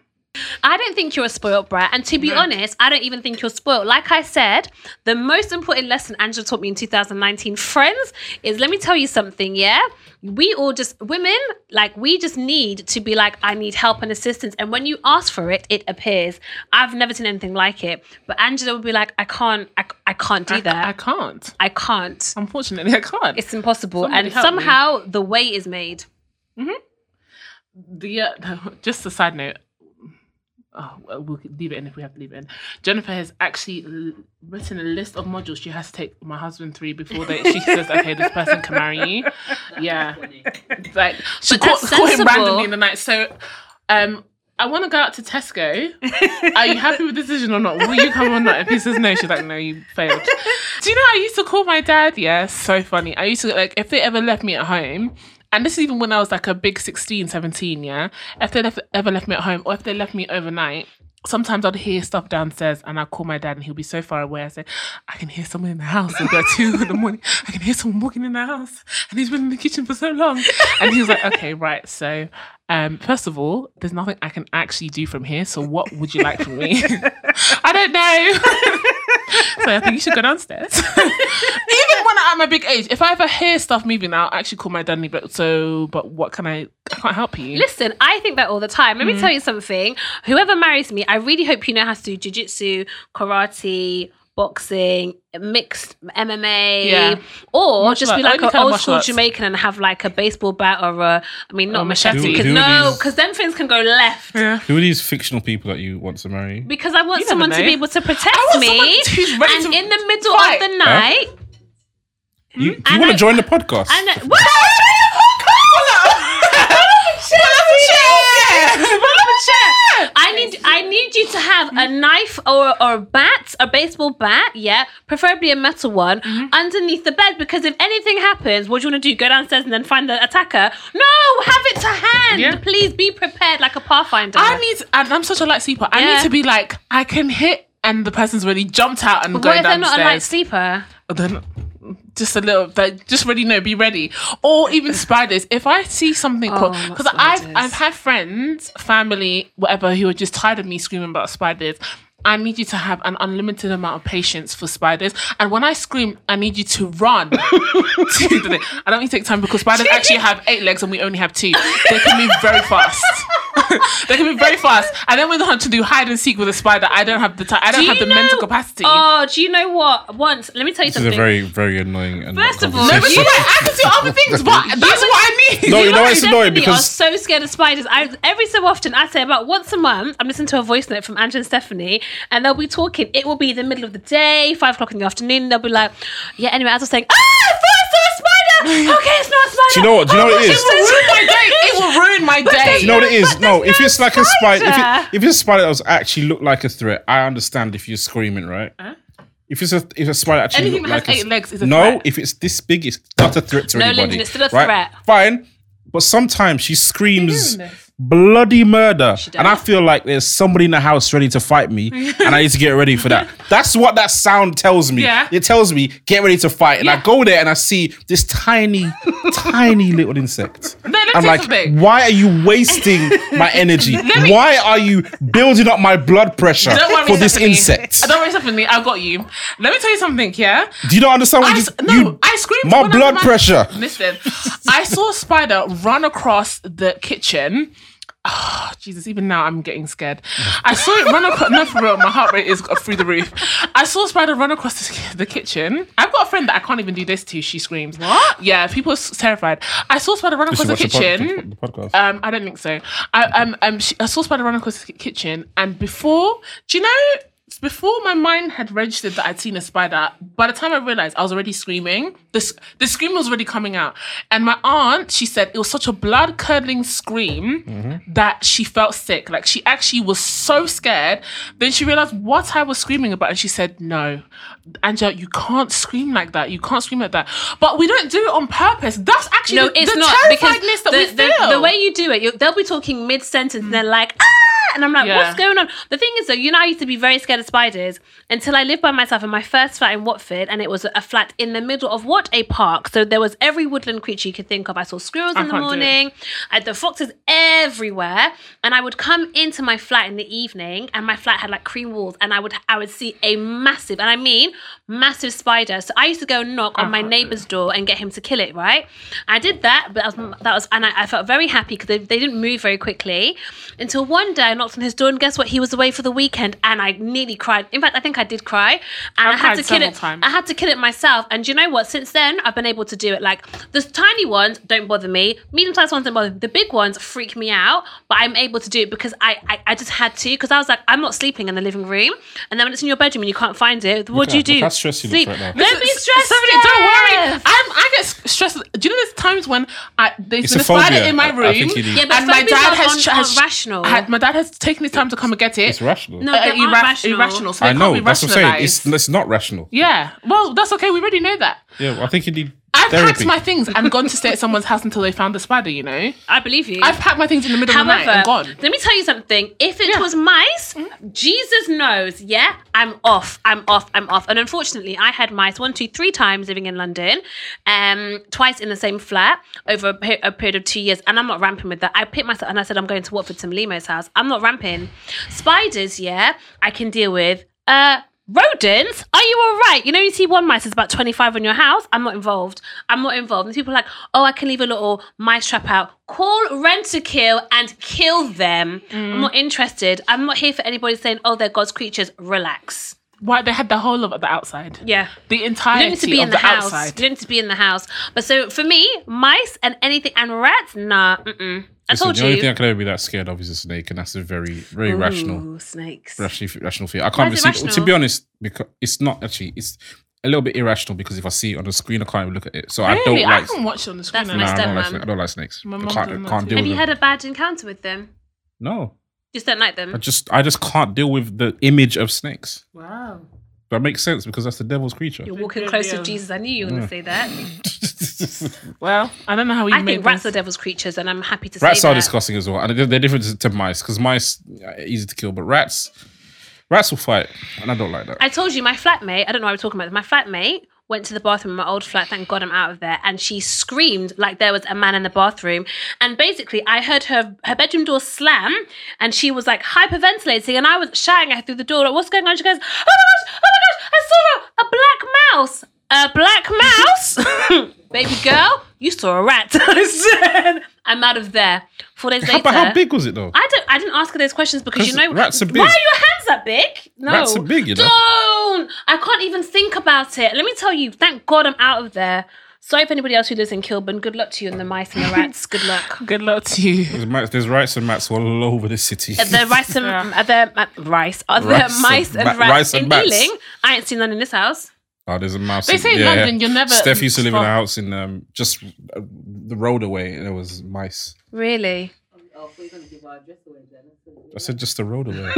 S1: I don't think you're a spoiled brat. And to be honest, I don't even think you're spoiled. Like I said, the most important lesson Angela taught me in 2019, friends, is let me tell you something, yeah? We all just, women, like, we just need to be like, I need help and assistance. And when you ask for it, it appears. I've never seen anything like it. But Angela would be like, I can't, I, I can't do
S3: I,
S1: that.
S3: I can't.
S1: I, can't.
S3: Unfortunately, I can't.
S1: It's impossible.
S3: Somebody
S1: and
S3: help me.
S1: somehow the way is made.
S3: the uh, just a side note. Oh, well, we'll leave it in if we have to leave it in. Jennifer has actually l- written a list of modules she has to take my husband through before they, she says, "Okay, this person can marry you." Yeah, like she
S1: But
S3: caught, caught him
S1: sensible.
S3: randomly in the night. So, um, I want to go out to Tesco. Are you happy with the decision or not? Will you come or not? If he says no, she's like, "No, you failed." Do you know I used to call my dad? Yeah, so funny. I used to like if they ever left me at home. And this is even when I was like a big 16, 17, yeah? If they left, ever left me at home or if they left me overnight, sometimes I'd hear stuff downstairs and I'd call my dad and he'll be so far away. I say, I can hear someone in the house. It'll be like two in the morning. I can hear someone walking in the house and he's been in the kitchen for so long. And he was like, okay, right. So, um, first of all, there's nothing I can actually do from here. So what would you like from me? I don't know. so I think you should go downstairs. Even when I'm a big age, if I ever hear stuff moving, out, I'll actually call my dad and be like, so, but what can I, I can't help you.
S1: Listen, I think that all the time.
S3: Mm.
S1: Let me tell you something. Whoever marries me, I really hope you know how to do jiu-jitsu, karate, boxing, mixed MMA,
S3: Yeah.
S1: or
S3: Martial
S1: just be
S3: art-
S1: like an old school
S3: arts.
S1: Jamaican and have like a baseball bat or a, I mean, not
S3: Or
S1: a machete,
S3: machete.
S1: because
S2: Who- who are
S1: no, because then things can go left.
S3: Yeah.
S2: Who are these fictional people that you want to marry?
S1: Because I want
S3: You
S1: someone to be able to protect me,
S3: someone
S1: and
S3: to
S1: in the middle
S3: fight.
S1: of the night,
S2: You, mm,
S1: do
S2: you want to join the podcast?
S1: and what? I need I need you to have a knife or, or a bat, a baseball bat, yeah, preferably a metal one, mm-hmm. underneath the bed because if anything happens, what do you want to do? Go downstairs and then find the attacker? No, have it to hand.
S3: Yeah.
S1: Please be prepared like a pathfinder.
S3: I need, and I'm such a light sleeper. I
S1: Yeah.
S3: need to be like, I can hit, and the person's really jumped out and
S1: what
S3: going
S1: if they're not a light sleeper?
S3: then just a little like just ready no be ready or even spiders if i see something
S1: Oh,
S3: because i've i've had friends family whatever who are just tired of me screaming about spiders I need you to have an unlimited amount of patience for spiders. And when I scream, I need you to run. to the thing. I don't need to take time because spiders actually have eight legs and we only have two. They can move very fast. they can be very fast. And then when they want to do hide and seek with a spider, I don't have the time. I don't
S1: Do
S3: have
S1: you
S3: the mental capacity.
S1: Oh, do you know what? Once, let me tell you
S2: This is
S1: something.
S2: a very, very annoying. And
S1: First of all,
S3: no, but
S1: you-
S3: you I can do other things, but that's what I need.
S2: No, you know
S1: I
S2: it's annoying
S1: definitely
S2: because
S1: are so scared of spiders. I every so often I say about once a month I'm listening to a voice note from Angela and Stephanie, and they'll be talking. It will be the middle of the day, five o'clock in the afternoon. They'll be like, "Yeah." Anyway, as I was saying, "Ah, Okay, it's not a spider.
S2: Do you know what? Do you know
S1: Oh
S2: what it
S1: my
S3: It will ruin my day. It will ruin my day.
S2: you know what it is? No, if
S1: no
S2: it's like a spider, if, it, if it's a spider that was actually look like a threat, I understand if you're screaming, right?
S3: Huh?
S2: If it's a if a spider actually
S3: Anything
S2: look
S3: that has
S2: like a,
S3: eight legs is a
S2: no,
S3: threat.
S2: if it's this big, it's not a threat to
S1: No,
S2: anybody.
S1: Lyndon, it's still a
S2: right?
S1: threat.
S2: Fine, but sometimes she screams
S3: hearing this?
S2: Bloody murder, and I feel like there's somebody in the house ready to fight me, and I need to get ready for that. That's what that sound tells me.
S3: Yeah.
S2: It tells me get ready to fight, and I go there and I see this tiny, tiny little insect.
S3: No,
S2: I'm like,
S3: something.
S2: why are you wasting my energy?
S3: me-
S2: why are you building up my blood pressure for this insect?
S3: Don't worry, Stephanie. I got you. Let me tell you something. Yeah.
S2: Do you not understand what
S3: I
S2: you
S3: s- no,
S2: you-
S3: I screamed.
S2: My
S3: I
S2: blood pressure.
S3: Listen, I saw a spider run across the kitchen. Oh, Jesus, even now I'm getting scared. I saw it run across. No, for real, my heart rate is through the roof. I saw a spider run across the, the kitchen. I've got a friend that I can't even do this to. She screams. What? Yeah, people are terrified. I saw a spider run
S2: Did
S3: across
S2: you
S3: the
S2: watch the pod-
S3: kitchen.
S2: the podcast?
S3: Um, I don't think so. I um um she, I saw Spider run across the kitchen, and before, do you know? Before my mind had registered that I'd seen a spider, by the time I realized I was already screaming, the, the scream was already coming out. And my aunt, she said it was such a blood curdling scream
S2: Mm-hmm.
S3: that she felt sick. Like she actually was so scared. Then she realized what I was screaming about. And she said, No, Angela, you can't scream like that. You can't scream like that. But we don't do it on purpose. That's actually
S1: No,
S3: the,
S1: it's
S3: the
S1: not
S3: terrifiedness that
S1: the,
S3: we feel.
S1: the way you do it, you, they'll be talking mid sentence and they're like, ah, and I'm like,
S3: Yeah.
S1: what's going on? The thing is, though, you know, I used to be very scared of spiders until I lived by myself in my first flat in Watford, and it was a flat in the middle of what a park. So there was every woodland creature you could think of. I saw squirrels
S3: I
S1: in the
S3: can't do it.
S1: morning, I had the foxes everywhere, and I would come into my flat in the evening, and my flat had like cream walls, and I would I would see a massive, and I mean massive spider. So I used to go and knock on my
S3: can't do
S1: neighbor's door and get him to kill it. Right? I did that, but that was, that was and I, I felt very happy because they, they didn't move very quickly until one day I knocked on his door, and guess what? He was away for the weekend, and I nearly cried. In fact, I think I did cry, and i
S3: I've
S1: had
S3: cried
S1: to kill it.
S3: times.
S1: I had to kill it myself. And you know what? Since then, I've been able to do it. Like the tiny ones don't bother me. Medium sized ones don't bother me. The big ones freak me out. But I'm able to do it because I I, I just had to. Because I was like, I'm not sleeping in the living room. And then when it's in your bedroom and you can't find it, what do you do?
S2: look how stressed you look
S1: Sleep.
S2: right now.
S1: Don't be stressed.
S3: Stephanie, don't worry. I'm, I get stressed. Do you know there's times when I, there's
S2: It's
S3: been
S2: a
S3: a spider
S2: phobia.
S3: in my
S2: I- I
S3: room,
S2: think you need-
S1: Yeah, but
S3: and my
S1: phobias
S3: dad
S1: aren't-
S3: has,
S1: aren't
S3: has
S1: rational.
S3: Had, my dad has taken his time to come and get it.
S2: It's rational.
S1: No,
S3: Uh,
S1: they aren't
S3: irra-
S1: rational.
S3: irrational. So they
S2: I
S3: can't
S2: know.
S3: be
S2: That's what I'm saying. It's, it's not rational.
S3: yeah. Well, that's okay. We already know that.
S2: Yeah, I think you need
S3: I've
S2: therapy.
S3: packed my things and gone to stay at someone's house until they found the spider. You know,
S1: I believe you.
S3: I've packed my things in the middle of the night and gone.
S1: let me tell you something. If it
S3: Yeah.
S1: was mice, Jesus knows, yeah, I'm off. I'm off. I'm off. And unfortunately, I had mice one, two, three times living in London, um, twice in the same flat over a, pe- a period of two years. And I'm not ramping with that. I picked myself and I said, I'm going to Watford to Limo's house. I'm not ramping. Spiders, yeah, I can deal with. Uh, Rodents? Are you all right? You know, you see one mice is about 25 on your house. I'm not involved. I'm not involved. And people are like, oh, I can leave a little mice trap out. Call Rentokil and kill them. I'm mm. not interested. I'm not here for anybody saying, oh, they're God's creatures. Relax.
S3: Why they had the whole of the outside,
S1: Yeah.
S3: the
S1: You
S3: entirety
S1: don't need to be
S3: of
S1: in the, house.
S3: outside.
S1: You don't need to be in the house. But so for me, mice and anything and rats, nah. Mm-mm. I
S2: Listen,
S1: told
S2: the only
S1: you.
S2: thing I could ever be that scared of is a snake, and that's a very, very rational,
S1: snakes.
S2: rational, rational fear. I can't
S1: is
S2: even
S1: it
S2: see. To be honest, because it's not actually. It's a little bit irrational because if I see it on the screen, I can't even look at it. So I don't
S3: Really, I
S2: like.
S3: can watch it on the screen.
S1: That's
S3: and
S1: my
S2: No,
S3: I-
S2: I don't like, snakes. I don't like snakes.
S3: My
S2: I can't, can't deal
S1: Have
S2: with
S1: you
S2: them.
S1: had a bad encounter with them?
S2: No,
S1: Just don't like them.
S2: I just, I just can't deal with the image of snakes.
S3: Wow.
S2: That makes sense because that's the devil's creature.
S1: You're walking close to Jesus. I knew you were going to say that.
S3: Well, I don't know how we
S1: I
S3: made
S1: think rats
S3: this.
S1: are devil's creatures, and I'm happy to say that.
S2: Rats
S1: say
S2: are
S1: that.
S2: disgusting as well, and they're, they're different to mice because mice are easy to kill, but rats, rats will fight, and I don't like that.
S1: I told you, my flatmate, I don't know why we're talking about this. My flatmate went to the bathroom in my old flat. Thank God I'm out of there. And she screamed like there was a man in the bathroom. And basically, I heard her her bedroom door slam and she was like hyperventilating. And I was shouting at her through the door, like, what's going on? She goes, oh my gosh, oh my gosh, I saw a, a black mouse. A black mouse? Baby girl, you saw a rat. I said, I'm out of there. Four days
S2: How,
S1: later.
S2: but how big was it though?
S1: I don't. I didn't ask her those questions because you know
S2: rats are big.
S1: Why are your hands that big? No,
S2: Rats are big, you know.
S1: Don't. I can't even think about it. Let me tell you. Thank God I'm out of there. Sorry for anybody else who lives in Kilburn. Good luck to you and the mice and the rats. Good luck.
S3: Good luck to you.
S2: There's, mice, there's rats and mats all over the city.
S1: Are there rice and
S3: Yeah.
S1: are there uh, rice? Are there
S2: Rice and
S1: mice and,
S2: ma-
S1: rats
S2: rice and
S1: in
S2: bats.
S1: Ealing? I ain't seen none in this house.
S2: Oh, there's a mouse.
S3: They
S2: in-
S3: say in
S2: yeah,
S3: London
S2: yeah.
S3: you'll never.
S2: Steph used to live in a house in um, just uh, the road away, and there was mice.
S1: Really?
S2: I said just the road away.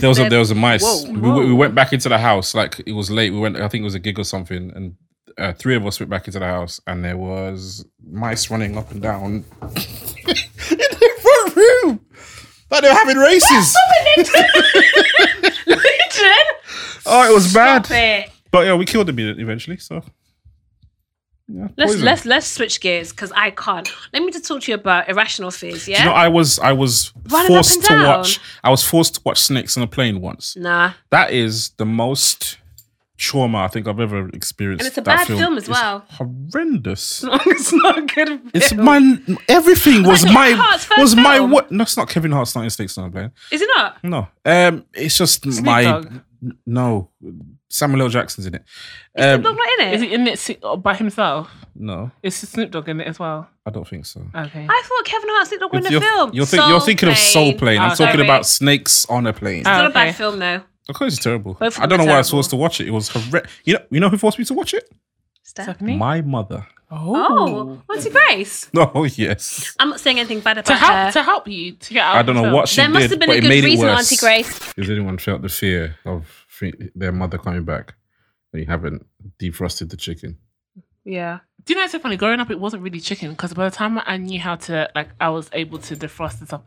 S2: there was a there was a mice.
S1: Whoa.
S2: We, we went back into the house like it was late. We went. I think it was a gig or something, and uh, three of us went back into the house, and there was mice running up and down in the front room. Like they were having races. oh, it was bad.
S1: It.
S2: But yeah, we killed them eventually. So yeah,
S1: Let's
S2: poison.
S1: let's let's switch gears because I can't. Let me just talk to you about irrational fears. Yeah.
S2: You know, I was I was
S1: Running up
S2: forced
S1: and
S2: to
S1: down.
S2: watch. I was forced to watch snakes on a plane once.
S1: nah.
S2: That is the most trauma I think I've ever experienced.
S1: And it's a
S2: That
S1: bad film as
S2: is
S1: well.
S2: Horrendous.
S1: it's not a good. Film.
S2: It's my everything was
S1: Kevin
S2: my
S1: Hart's first
S2: was my
S1: film.
S2: what? No, it's not Kevin Hart's not in Snakes on a Plane.
S1: Is it not?
S2: No, um, it's just my
S3: Dogg.
S2: No. Samuel L. Jackson's in it.
S1: Is
S2: Um,
S1: Snoop Dogg not in it?
S3: Is he in it by himself?
S2: no,
S3: Is Snoop Dogg in it as well?
S2: I don't think so.
S3: Okay.
S1: I thought Kevin Hart and Snoop Dogg were in the
S2: You're,
S1: film.
S2: you're, think- you're
S1: Soul
S2: thinking of Soul
S1: Plane.
S2: Plane. I'm
S3: Oh,
S2: talking
S1: sorry.
S2: about Snakes on a Plane.
S1: It's not a
S3: Okay.
S1: bad film though.
S2: Of course, it's terrible.
S1: Both of
S2: I don't know
S1: them
S2: why
S1: are
S2: I was forced to watch it. It was horrendous. You know, you know who forced me to watch it?
S1: Steph.
S3: Stephanie?
S2: My mother.
S1: Oh, Auntie Grace.
S2: Oh yes.
S1: I'm not saying anything bad
S3: to
S1: about
S3: help
S1: her.
S3: to help you to get out.
S2: I don't know
S3: film.
S2: what she did.
S1: there must have been
S2: but
S1: a
S2: it
S1: good
S2: made it
S1: reason,
S2: worse.
S1: Auntie Grace.
S2: Has anyone felt the fear of fe- their mother coming back when you haven't defrosted the chicken?
S1: Yeah.
S3: Do you know it's so funny? Growing up, it wasn't really chicken because by the time I knew how to, like, I was able to defrost and stuff.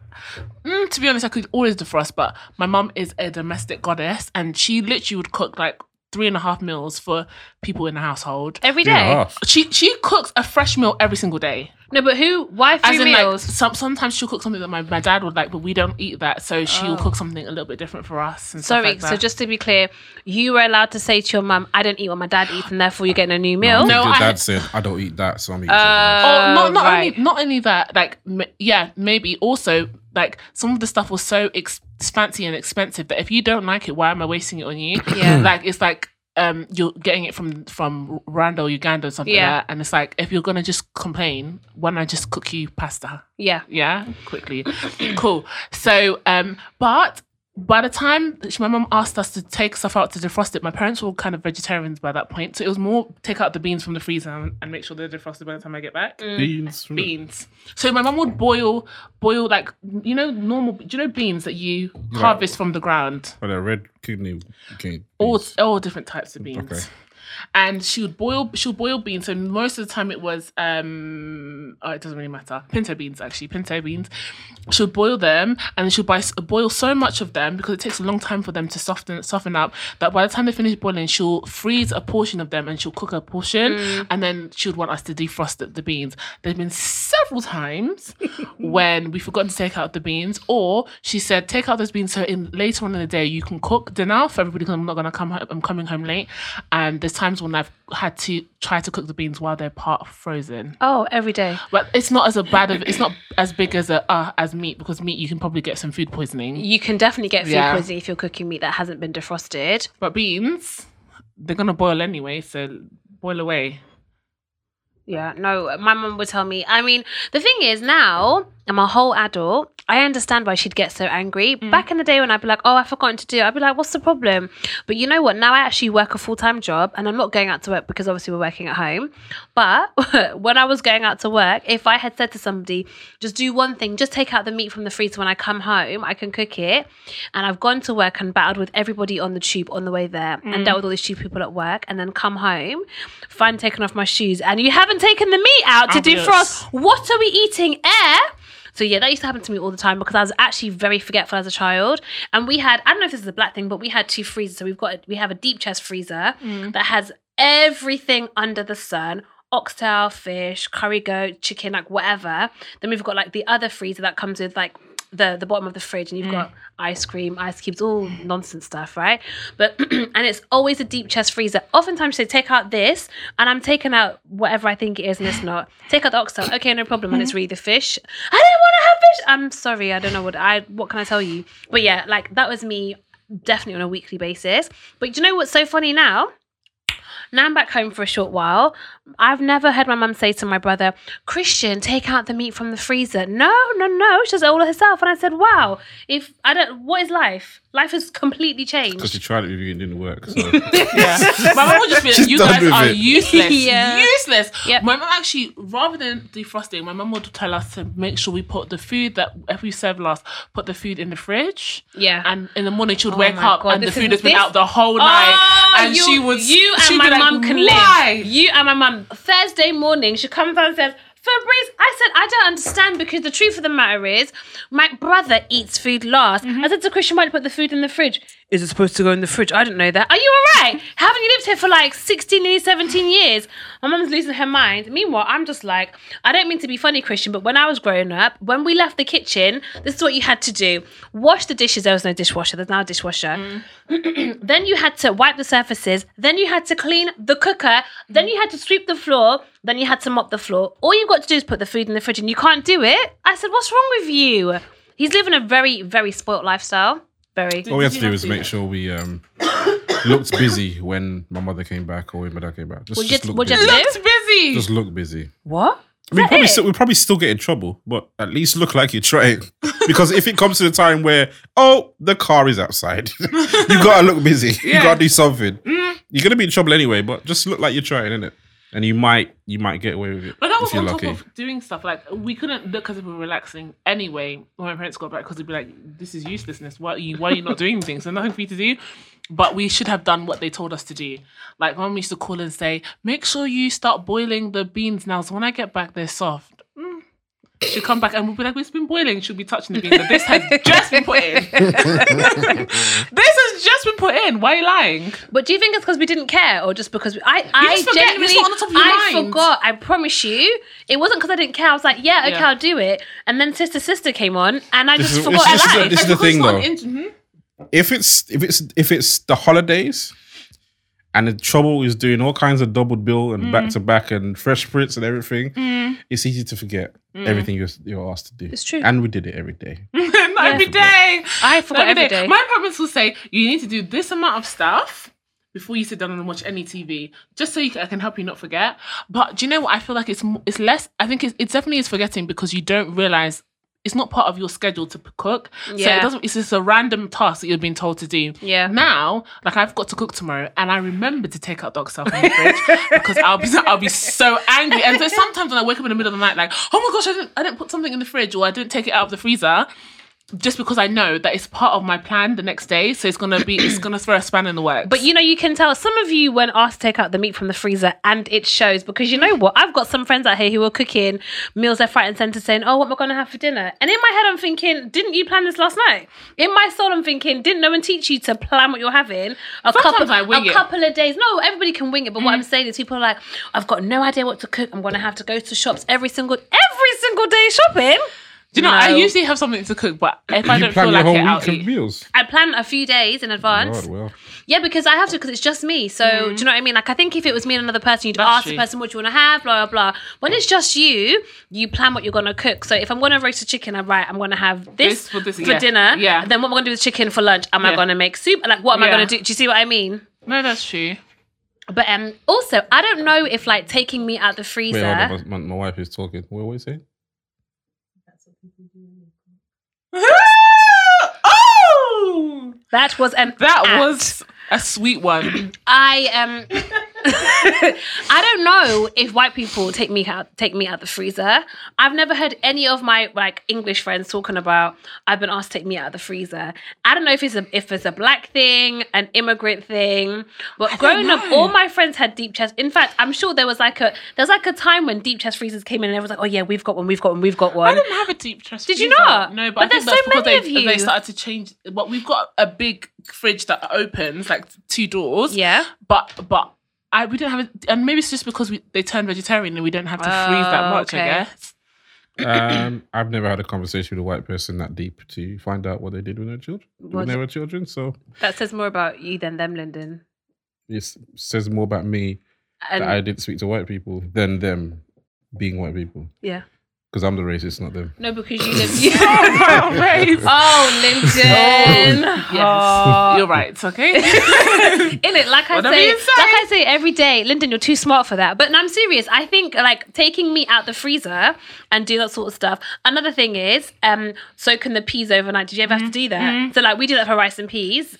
S3: Mm, to be honest, I could always defrost, but my mum is a domestic goddess and she literally would cook like three and a half meals for people in the household.
S1: Every
S2: Three and a
S1: day.
S2: half.
S3: She she cooks a fresh meal every single day.
S1: No, but who? Why
S3: As
S1: three
S3: in, like,
S1: meals?
S3: some, sometimes she'll cook something that my, my dad would like, but we don't eat that. So she'll
S1: Oh.
S3: cook something a little bit different for us. And stuff
S1: Sorry.
S3: like
S1: so
S3: that.
S1: just to be clear, you were allowed to say to your mum, "I don't eat what my dad eats, and therefore you're getting a new meal."
S3: No,
S2: your
S3: I-
S2: dad said, "I don't eat that, so I'm eating."
S1: Uh,
S2: something else."
S3: Oh, not not
S1: right.
S3: only not only that, like m- yeah, maybe also like some of the stuff was so ex- fancy and expensive but if you don't like it, why am I wasting it on you?
S1: Yeah.
S3: like it's like um you're getting it from from Rwanda or Uganda or something
S1: Yeah.
S3: like that, and it's like if you're gonna just complain, why don't I just cook you pasta?
S1: Yeah.
S3: Yeah, quickly. cool. So, um, but by the time my mum asked us to take stuff out to defrost it, my parents were all kind of vegetarians by that point. So it was more take out the beans from the freezer and, and make sure they're defrosted by the time I get back. Mm.
S2: Beans. from
S3: Beans. So my mum would boil, boil like you know normal. Do you know beans that you harvest from the ground?
S2: Oh, the red kidney. Okay.
S3: all
S2: beans.
S3: all different types of beans.
S2: Okay.
S3: And she would boil she would boil beans. So most of the time it was um oh it doesn't really matter. Pinto beans actually, pinto beans. She would boil them and she would buy, boil so much of them because it takes a long time for them to soften soften up that by the time they finish boiling, she'll freeze a portion of them and she'll cook a portion and then she would want us to defrost the, the beans. There's been several times when we forgot to take out the beans, or she said, take out those beans so in later on in the day you can cook dinner for everybody because I'm not gonna come home, I'm coming home late. And there's times when I've had to try to cook the beans while they're part frozen.
S1: Oh, every day.
S3: But it's not as a bad of it's not as big as a uh, as meat because meat you can probably get some food poisoning.
S1: You can definitely get food
S3: Yeah.
S1: poisoning if you're cooking meat that hasn't been defrosted.
S3: But beans, they're gonna boil anyway, so boil away.
S1: Yeah, no, my mum would tell me. I mean, the thing is, now I'm a whole adult. I understand why she'd get so angry. Mm. Back in the day when I'd be like, oh, I've forgotten to do it, I'd be like, what's the problem? But you know what? Now I actually work a full time job and I'm not going out to work because obviously we're working at home. But when I was going out to work, if I had said to somebody, just do one thing, just take out the meat from the freezer when I come home, I can cook it. And I've gone to work and battled with everybody on the tube on the way there and dealt mm. with all these stupid people at work and then come home, find taken off my shoes, and you haven't taken the meat out to
S3: Obvious.
S1: defrost. What are we eating? Air? So yeah, that used to happen to me all the time because I was actually very forgetful as a child. And we had, I don't know if this is a black thing, but we had two freezers. So we've got, we have a deep chest freezer mm. that has everything under the sun. Oxtail, fish, curry goat, chicken, like whatever. Then we've got like the other freezer that comes with like the the bottom of the fridge, and you've mm. got ice cream, ice cubes, all nonsense stuff, right? But and it's always a deep chest freezer. Oftentimes they take out this, and I'm taking out whatever I think it is, and it's not. Take out the oxtail, okay, no problem. And it's really the fish. I didn't want to have fish. I'm sorry, I don't know what I what can I tell you. But yeah, like that was me definitely on a weekly basis. But do you know what's so funny now? Now I'm back home for a short while. I've never heard my mum say to my brother, Christian, take out the meat from the freezer. No, no, no. She does it all herself. And I said, wow, if I don't, what is life? Life has completely changed.
S2: Because
S1: changed.
S2: you tried it with you and it didn't work. So.
S3: Yeah. My mum would just be like, you guys are
S2: it.
S3: useless.
S1: Yeah.
S3: Useless.
S1: Yep.
S3: My mum actually, rather than defrosting, my mum would tell us to make sure we put the food that if we serve last, put the food in the fridge.
S1: Yeah.
S3: And in the morning she would
S1: Oh
S3: wake up
S1: God,
S3: and the food
S1: is-
S3: has been
S1: this-
S3: out the whole ah, night.
S1: Oh,
S3: and
S1: you,
S3: she would
S1: you and
S3: be
S1: my
S3: like,
S1: mum can
S3: "Why?"
S1: live. You and my mum. Thursday morning, she comes down and says, Fabrice, I said, I don't understand because the truth of the matter is, my brother eats food last.
S3: Mm-hmm.
S1: I said to Christian, why do you put the food in the fridge? Is it supposed to go in the fridge? I didn't know that. Are you all right? Haven't you lived here for like 16, nearly 17 years? My mum's losing her mind. Meanwhile, I'm just like, I don't mean to be funny, Christian, but when I was growing up, when we left the kitchen, this is what you had to do. Wash the dishes. There was no dishwasher. There's now a dishwasher. Mm. Then you had to wipe the surfaces. Then you had to clean the cooker. Then you had to sweep the floor. Then you had to mop the floor. All you've got to do is put the food in the fridge and you can't do it. I said, What's wrong with you? He's living a very, very spoilt lifestyle. Very.
S2: All we had to do
S3: have
S2: was
S3: to,
S2: make sure we um, looked busy when my mother came back or when my dad came back. Just,
S1: What'd
S2: just look
S1: what'd you
S2: busy.
S1: have to
S3: Looks busy.
S2: Just look busy.
S1: What?
S2: I mean, probably still, we probably still get in trouble, but at least look like you're trying. because if it comes to the time where, oh, the car is outside, you gotta look busy. You
S3: Yeah.
S2: gotta do something. You're gonna be in trouble anyway, but just look like you're trying, innit? And you might, you might get away with it
S3: But that was on
S2: lucky.
S3: top of doing stuff like we couldn't look as if we were relaxing anyway when my parents got back because they'd be like, "This is uselessness. Why are you? Why are you not doing things? There's nothing for you to do." But we should have done what they told us to do. Like mum used to call and say, "Make sure you start boiling the beans now, so when I get back, they're soft." She'll come back and we'll be like, "It's been boiling." She'll be touching the beans. And this has just been put in. this has just been put in. Why are you lying?
S1: But do you think it's because we didn't care, or just because we, I, I
S3: just forget.
S1: genuinely,
S3: on the top of your
S1: I
S3: mind.
S1: forgot. I promise you, it wasn't because I didn't care. I was like, yeah, okay,
S3: Yeah.
S1: I'll do it. And then Sister Sister came on, and I
S2: This
S1: just
S2: is-
S1: forgot
S2: this is-
S1: I lied.
S2: this is the
S3: Because it's
S2: thing, though.
S3: an int- mhm.
S2: if it's if it's if it's the holidays and the trouble is doing all kinds of double bill and
S1: Mm.
S2: back to back and Fresh Prince and everything, it's easy to forget everything you're, you're asked to do.
S1: Mm. It's true.
S2: And we did it every day.
S3: Not every day.
S1: I forgot
S3: Not
S1: every day.
S3: My parents will say you need to do this amount of stuff before you sit down and watch any TV, just so you can, I can help you not forget. But do you know what? I feel like it's it's less. I think it's, it's definitely is forgetting because you don't realize. It's not part of your schedule to cook, so it doesn't. It's just a random task that you're being told to do.
S1: Yeah.
S3: Now, like I've got to cook tomorrow, and I remember to take out dog stuff from the fridge because I'll be I'll be so angry. And so sometimes when I wake up in the middle of the night, like, oh my gosh, I didn't I didn't put something in the fridge or I didn't take it out of the freezer, just because I know that it's part of my plan the next day. So it's gonna be it's gonna throw a span in the works.
S1: But you know, you can tell some of you when asked to take out the meat from the freezer, and it shows because you know what? I've got some friends out here who are cooking meals left, right, and centre, saying, "Oh, what am I going to have for dinner?" And in my head, I'm thinking, "Didn't you plan this last night?" In my soul, I'm thinking, "Didn't no one teach you to plan what you're having?" A
S3: Sometimes
S1: couple,
S3: I wing
S1: a
S3: it.
S1: couple of days. No, everybody can wing it. But what I'm mm. saying is, people are like, "I've got no idea what to cook. I'm going to have to go to shops every single every single day shopping."
S3: Do you know I usually have something to cook, but if I don't feel like
S2: whole
S3: it, I'll eat.
S2: meals.
S1: I plan a few days in advance.
S2: God, well.
S1: Yeah, because I have to, because it's just me. So, do you know what I mean? Like, I think if it was me and another person, you'd
S3: That's
S1: ask
S3: true.
S1: the person what you want to have, blah, blah, blah. When it's just you, you plan what you're going to cook. So, if I'm going to roast a chicken, I'm right, I'm going to have this,
S3: This for this-
S1: for
S3: yeah,
S1: dinner.
S3: yeah.
S1: Then, what am I going to do with chicken for lunch? Am I
S3: Yeah.
S1: going to make soup? Like, what am I going to do? Do you see what I mean?
S3: No, that's true.
S1: But um, also, I don't know if like taking me out the
S2: Wait,
S1: freezer.
S2: hold on, my, my, wife is talking. What were you saying?
S3: oh,
S1: that was an
S3: that
S1: act.
S3: was a sweet one.
S1: I um I don't know if white people take me out take me out the freezer. I've never heard any of my like English friends talking about I've been asked to take me out of the freezer. I don't know if it's a if it's a black thing, an immigrant thing. But growing up, all my friends had deep chest. In fact, I'm sure there was like a there was like a time when deep chest freezers came in and everyone's like, oh yeah, we've got one, we've got one, we've got one.
S3: I didn't have a deep chest.
S1: Did you
S3: freezer.
S1: not?
S3: No, but,
S1: But
S3: I think
S1: there's
S3: that's
S1: so
S3: because
S1: many
S3: they,
S1: of
S3: they started to change. But we've got a big fridge that opens like two doors.
S1: Yeah.
S3: But but I we don't have it, and maybe it's just because we they turned vegetarian and we don't have to freeze that
S1: Oh,
S3: much.
S1: okay.
S3: I guess.
S2: Um, I've never had a conversation with a white person that deep to find out what they did with their children when they were children. So
S1: That says more about you than them, Lyndon.
S2: it says more about me
S1: And
S2: that I didn't speak to white people than them being white people.
S1: yeah.
S2: Because I'm the racist, not them.
S1: No, because you live you Oh,
S3: Race.
S1: Oh, Lyndon.
S3: Yes, you're right. Okay.
S1: In it, like I say, like. I say every day, Lyndon, you're too smart for that. But no, I'm serious. I think like taking me out the freezer and do that sort of stuff. Another thing is, um, soaking the peas overnight. Did you ever have to do that? So like we do that for rice and peas.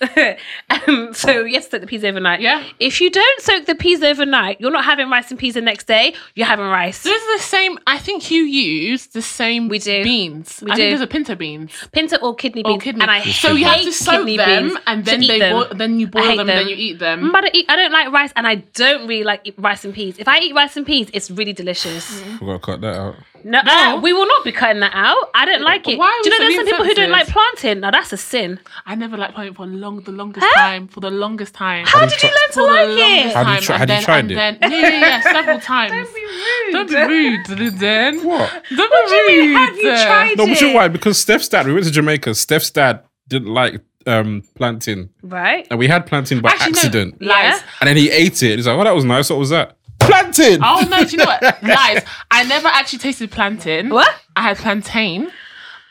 S1: um, so yes, soak the peas overnight.
S3: Yeah.
S1: If you don't soak the peas overnight, you're not having rice and peas the next day. You're having rice.
S3: This is the same. I think you use use the same
S1: We do.
S3: beans.
S1: We
S3: I
S1: do.
S3: think there's a pinto beans.
S1: Pinto or kidney beans.
S3: Or kidney.
S1: And I
S3: so you have
S1: hate
S3: to soak
S1: kidney
S3: them
S1: beans
S3: and then they
S1: them.
S3: boil, then you boil
S1: hate
S3: them, and then you eat them.
S1: But I, eat, I don't like rice, and I don't really like rice and peas. If I eat rice and peas, it's really delicious.
S3: Mm.
S2: We've got to cut that out.
S1: No,
S3: No.
S1: we will not be cutting that out. I don't like it.
S3: Why are
S1: Do you know there's some people who don't like plantain? Now that's a sin.
S3: I never liked plantain for long, the longest
S1: Huh?
S3: time. For the longest time.
S1: How
S2: you
S1: did you
S2: try-
S1: learn to like
S3: longest
S1: it?
S2: Have you
S3: time,
S2: tri-
S3: and
S2: have you
S3: then-
S2: tried
S3: and
S2: it?
S3: Then, yeah, yeah, yeah, several times.
S1: Don't be rude.
S3: Don't be rude, then.
S2: What?
S3: Don't
S1: What do you
S3: be
S1: mean,
S3: rude.
S1: have you tried it?
S2: No, but you know
S1: it?
S2: why? Because Steph's dad, we went to Jamaica. Steph's dad didn't like um, plantain.
S1: Right?
S2: And we had plantain by
S3: Actually,
S2: accident.
S1: Yeah.
S3: Lies.
S2: And then he ate it. He's like, oh, that was nice. What was that? Plantain!
S3: Oh no, do you know what? Lies. I never actually tasted plantain.
S1: What?
S3: I had plantain.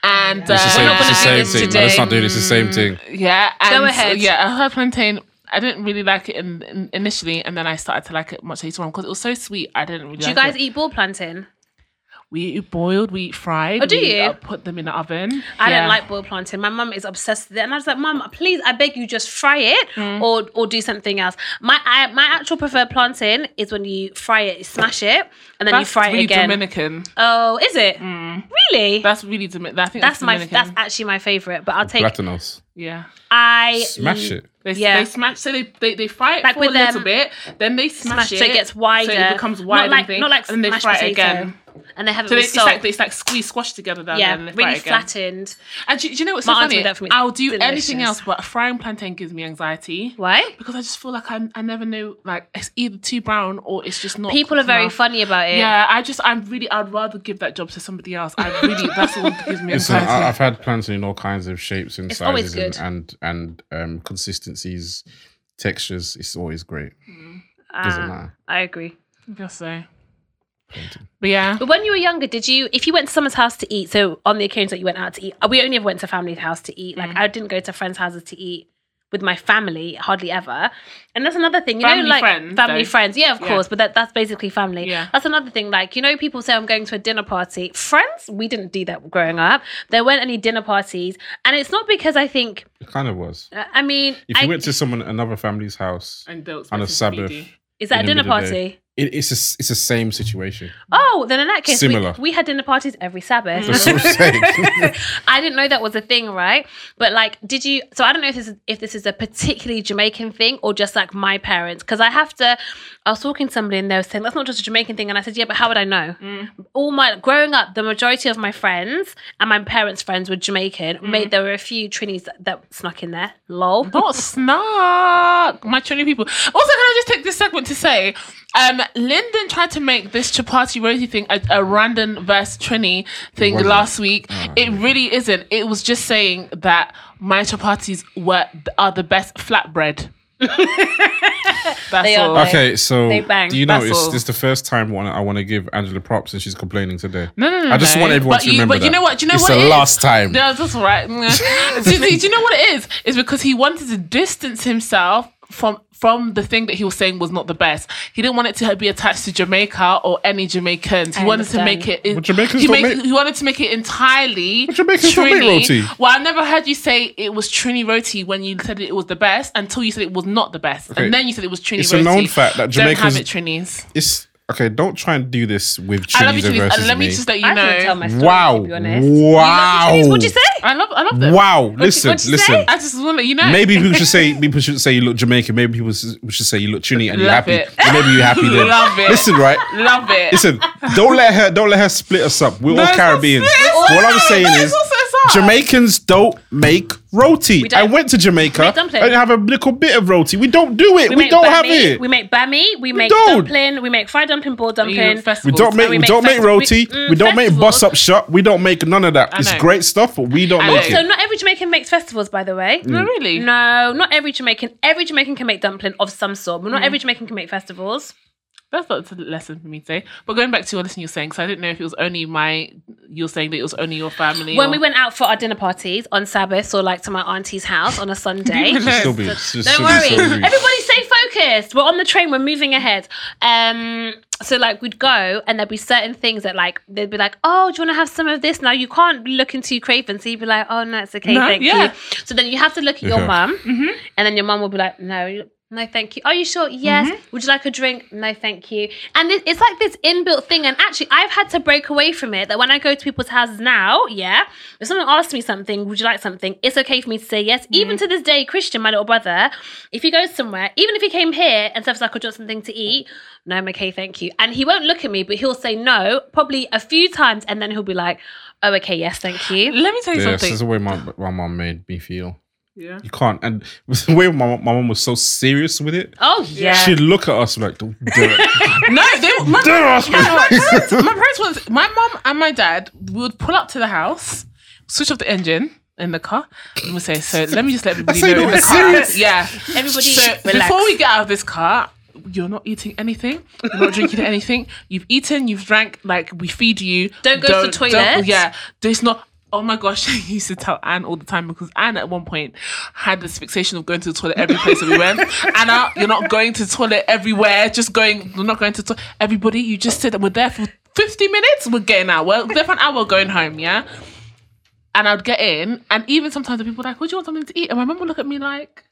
S3: And uh,
S2: It's the
S1: We're
S2: same,
S1: not
S2: it's the
S1: gonna do
S2: same
S1: this
S2: thing.
S1: today.
S2: No, let's not do this. It's the same thing.
S3: yeah, and
S1: Go ahead.
S3: Yeah, I had plantain. I didn't really like it in, in, initially, and then I started to like it much later on because it was so sweet. I didn't really.
S1: Do you
S3: like
S1: guys
S3: it.
S1: eat ball plantain?
S3: We eat boiled, we eat fried.
S1: Oh, do
S3: we,
S1: you?
S3: uh, put them in the oven.
S1: I
S3: Yeah.
S1: don't like boiled plantain. My mum is obsessed with it, and I was like, "Mum, please, I beg you, just fry it
S3: Mm.
S1: or or do something else." My I, my actual preferred plantain is when you fry it, you smash it, and then
S3: That's
S1: you fry
S3: really
S1: it again.
S3: Dominican.
S1: Oh, is it really?
S3: That's really Dominican. I think
S1: That's
S3: that's,
S1: my
S3: Dominican.
S1: that's actually my favorite. But I'll take.
S2: Platanos.
S3: yeah.
S1: I
S2: Smash it.
S3: They,
S1: Yeah.
S3: they smash so they, they, they fry it
S1: Like
S3: for
S1: with
S3: a little
S1: them-
S3: bit, then they smash,
S1: smash
S3: it
S1: so it gets wider.
S3: so it becomes wider,
S1: not like
S3: thing,
S1: not like
S3: and then they fry
S1: potato.
S3: it again.
S1: And they have it
S3: So they,
S1: with
S3: it's
S1: salt.
S3: like it's like squeeze squashed together down there
S1: yeah,
S3: and they fry
S1: really flattened.
S3: And do, do you know what's so
S1: auntie
S3: funny?
S1: did that for me.
S3: I'll do anything else, but frying plantain gives me anxiety
S1: Why?
S3: because I just feel like I, I never know like it's either too brown or it's just not.
S1: People are very
S3: enough.
S1: funny about it.
S3: Yeah, I just I'm really I'd rather give that job to somebody else. I really that's the one that gives me
S2: Listen,
S3: anxiety.
S2: I, I've had plantain in all kinds of shapes and
S1: It's
S2: sizes and
S1: good.
S2: and, and um, consistencies, textures. It's always great. Doesn't
S1: Ah,
S2: matter.
S1: I agree.
S3: I guess so.
S2: Plantain.
S3: But yeah,
S1: But when you were younger, did you, if you went to someone's house to eat, so on the occasions that you went out to eat, uh, we only ever went to family's house to eat.
S3: Mm.
S1: Like I didn't go to friends' houses to eat with my family, hardly ever. And that's another thing, you
S3: Family
S1: know, like
S3: friends,
S1: family
S3: though.
S1: friends. Yeah, of
S3: Yeah.
S1: course, but that, that's basically family.
S3: Yeah.
S1: That's another thing. Like, you know, people say I'm going to a dinner party. Friends, we didn't do that growing up. There weren't any dinner parties. And it's not because I think,
S2: It kind of was.
S1: uh, I mean,
S2: If you
S1: I-
S2: went to someone another family's house,
S3: and don't
S2: On a
S3: expect us to
S2: Sabbath.
S1: is that a dinner
S2: middle of the
S1: party?
S2: It, it's a, it's the same situation.
S1: Oh, then in that case,
S2: Similar.
S1: we had dinner parties every Sabbath.
S2: That's what I'm saying.
S1: I didn't know that was a thing, right? But like, did you? So I don't know if this is if this is a particularly Jamaican thing or just like my parents, because I have to. I was talking to somebody and they were saying that's not just a Jamaican thing, and I said, yeah, but how would I know? All my growing up, the majority of my friends and my parents' friends were Jamaican. Made there were a few Trinis that, that snuck in there. Lol.
S3: Not snuck. my Trini people. Also, can I just take this segment to say, um, Lyndon tried to make this chapati roti thing a, a random verse Trini thing
S2: wasn't.
S3: last week. Ah, it really isn't. It was just saying that my chapatis were are the best flatbread. That's
S1: They are
S3: all.
S1: great.
S2: okay, so
S1: They
S2: do you know
S3: That's
S2: it's,
S3: all.
S2: the first time I want to give Angela props and she's complaining today.
S3: No, no, no.
S2: I just
S3: no.
S2: want everyone
S3: but
S2: to
S3: you,
S2: remember
S3: But you know what? Do you know
S2: It's
S3: what
S2: the
S3: it is?
S2: last time.
S3: No, that's all right. do, do- do you know what it is? It's because he wanted to distance himself from from the thing that he was saying was not the best. He didn't want it to be attached to Jamaica or any Jamaicans. He
S1: I
S3: wanted to make it.
S2: But Jamaicans
S3: he, make-
S2: make-
S3: he wanted to make it entirely.
S2: But Jamaicans don't make
S3: Trini.
S2: roti.
S3: Well, I never heard you say it was Trini roti when you said it was the best until you said it was not the best,
S2: Okay.
S3: and then you said it was Trini
S2: It's a
S3: roti.
S2: known fact that Jamaicans
S3: don't have it Trinis.
S2: It's okay. Don't try and do this with
S3: I love you,
S2: Trinidad versus
S3: And let me
S2: me.
S3: just let you
S1: I couldn't tell
S3: know.
S1: my story.
S2: Wow!
S1: To be honest. You love
S2: Wow!
S1: Trinis? What'd you say?
S3: I love. I love them.
S2: Wow! Listen,
S1: what'd you
S2: listen.
S1: say?
S3: I just want to let you know.
S2: Maybe people should say people should say you look Jamaican. Maybe people s- should say you look Trini and you're
S3: Love
S2: happy.
S3: it.
S2: And Maybe you're happy then.
S3: Love it.
S2: Listen, right?
S3: Love it.
S2: Listen, don't let her don't let her split us up. We're
S3: No,
S2: all
S3: it's not
S2: Caribbeans.
S3: split
S2: What I'm saying
S3: No,
S2: is
S3: it's not split us up.
S2: Jamaicans don't make roti.
S1: don't.
S2: I went to Jamaica
S1: make dumpling.
S2: and have a little bit of roti. We don't do it. We,
S1: make
S2: don't have
S1: bami,
S2: it.
S1: We make bami. We make
S2: don't.
S1: dumpling. We make fried dumpling, boiled dumpling.
S2: We don't make
S1: we
S2: we, don't make roti.
S1: we-
S2: We,
S1: mm,
S2: don't make
S1: festivals.
S2: bus up shop. We don't make none of that.
S3: I
S2: It's
S3: know.
S2: great stuff, but we don't
S3: I
S2: make
S3: know.
S1: Also,
S2: it.
S1: not every Jamaican makes festivals, by the way.
S3: No, really?
S1: No, not every Jamaican. Every Jamaican can make dumpling of some sort, but
S3: Mm.
S1: not every Jamaican can make festivals.
S3: That's not a lesson for me to say. But going back to your lesson you're saying, because I didn't know if it was only my, you're saying that it was only your family.
S1: When
S3: or-
S1: we went out for our dinner parties on Sabbath or like to my auntie's house on a Sunday.
S3: Don't
S2: Still be, it's
S1: Don't worry.
S2: so.
S1: Everybody stay focused. We're on the train. We're moving ahead. Um, so like we'd go and there'd be certain things that like they'd be like, oh, do you want to have some of this? Now you can't look into craving, so you'd be like, oh no, it's okay,
S3: No,
S1: thank
S3: yeah.
S1: you. So then you have to look at your
S2: Yeah.
S1: mum,
S3: Mhm.
S1: and then your mum will be like, no, No, thank you. Are you sure? Yes.
S3: Mm-hmm.
S1: Would you like a drink? No, thank you. And it, it's like this inbuilt thing. And actually, I've had to break away from it. That when I go to people's houses now, yeah, if someone asks me something, would you like something? It's okay for me to say yes.
S3: Mm-hmm.
S1: Even to this day, Christian, my little brother, if he goes somewhere, even if he came here and says like, "Would you want something to eat?" No, I'm okay, thank you. And he won't look at me, but he'll say no probably a few times, and then he'll be like, "Oh, okay, yes, thank you."
S3: Let me tell you
S2: Yes,
S3: something.
S2: this is the way my my mom made me feel.
S3: Yeah.
S2: You can't, and the way my my mom was so serious with it.
S1: Oh yeah.
S2: She'd look at us like, "Don't do it."
S3: No, they, my,
S2: Don't ask me.
S3: my parents, my parents was my mom and my dad would pull up to the house, switch off the engine in the car, and we'd say, "So let me just let everybody know in
S2: were
S3: the car, yeah,
S1: Everybody
S3: So
S1: relax.
S3: before we get out of this car." You're not eating anything. You're not drinking anything. You've eaten. You've drank. Like we feed you.
S1: Don't go to the toilet.
S3: yeah, there's not. Oh my gosh, I used to tell Anne all the time because Anne at one point had this fixation of going to the toilet every place that we went. Anna, you're not going to the toilet everywhere. Just going. You're not going to. To- Everybody, you just said that we're there for 50 minutes. We're getting out. Well, we're there for an hour. Going home. Yeah. And I'd get in, and even sometimes the people were like, "Would you want something to eat?" And my mum would look at me like,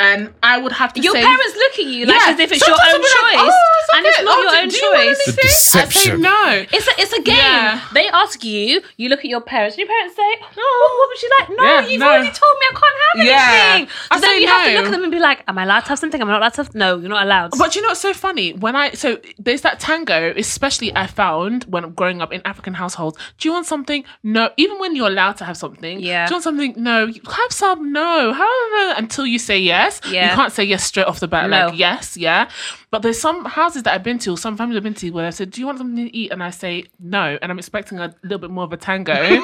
S3: and I would have to
S1: Your
S3: say,
S1: parents look at you like
S3: Yeah.
S1: as if it's your own choice,
S3: like, "Oh, it's
S1: and it's not
S3: Oh,
S1: your
S3: do-
S1: own
S3: do you want
S1: choice.
S2: The
S3: anything?" I say
S2: deception.
S3: no.
S1: It's a, it's a game.
S3: Yeah.
S1: They ask you, you look at your parents, and your parents say, oh, "Oh, what would you like?" No,
S3: Yeah,
S1: you've
S3: no.
S1: already told me I can't have
S3: Yeah.
S1: anything.
S3: I
S1: So then
S3: say
S1: you have to look at them and be like, "Am I allowed to have something? Am I not allowed to have?" No, you're not allowed.
S3: But you know what's so funny? When I so there's that tango, especially I found when growing up in African households. Do you want something? No. Even when you're allowed to have something.
S1: Yeah.
S3: Do you want something? No. Have some? No. However, until you say yes.
S1: Yeah.
S3: You can't say yes straight off the bat.
S1: No.
S3: Like yes, yeah. But there's some houses that I've been to, or some families I've been to, where I said, "Do you want something to eat?" And I say no, and I'm expecting a little bit more of a tango,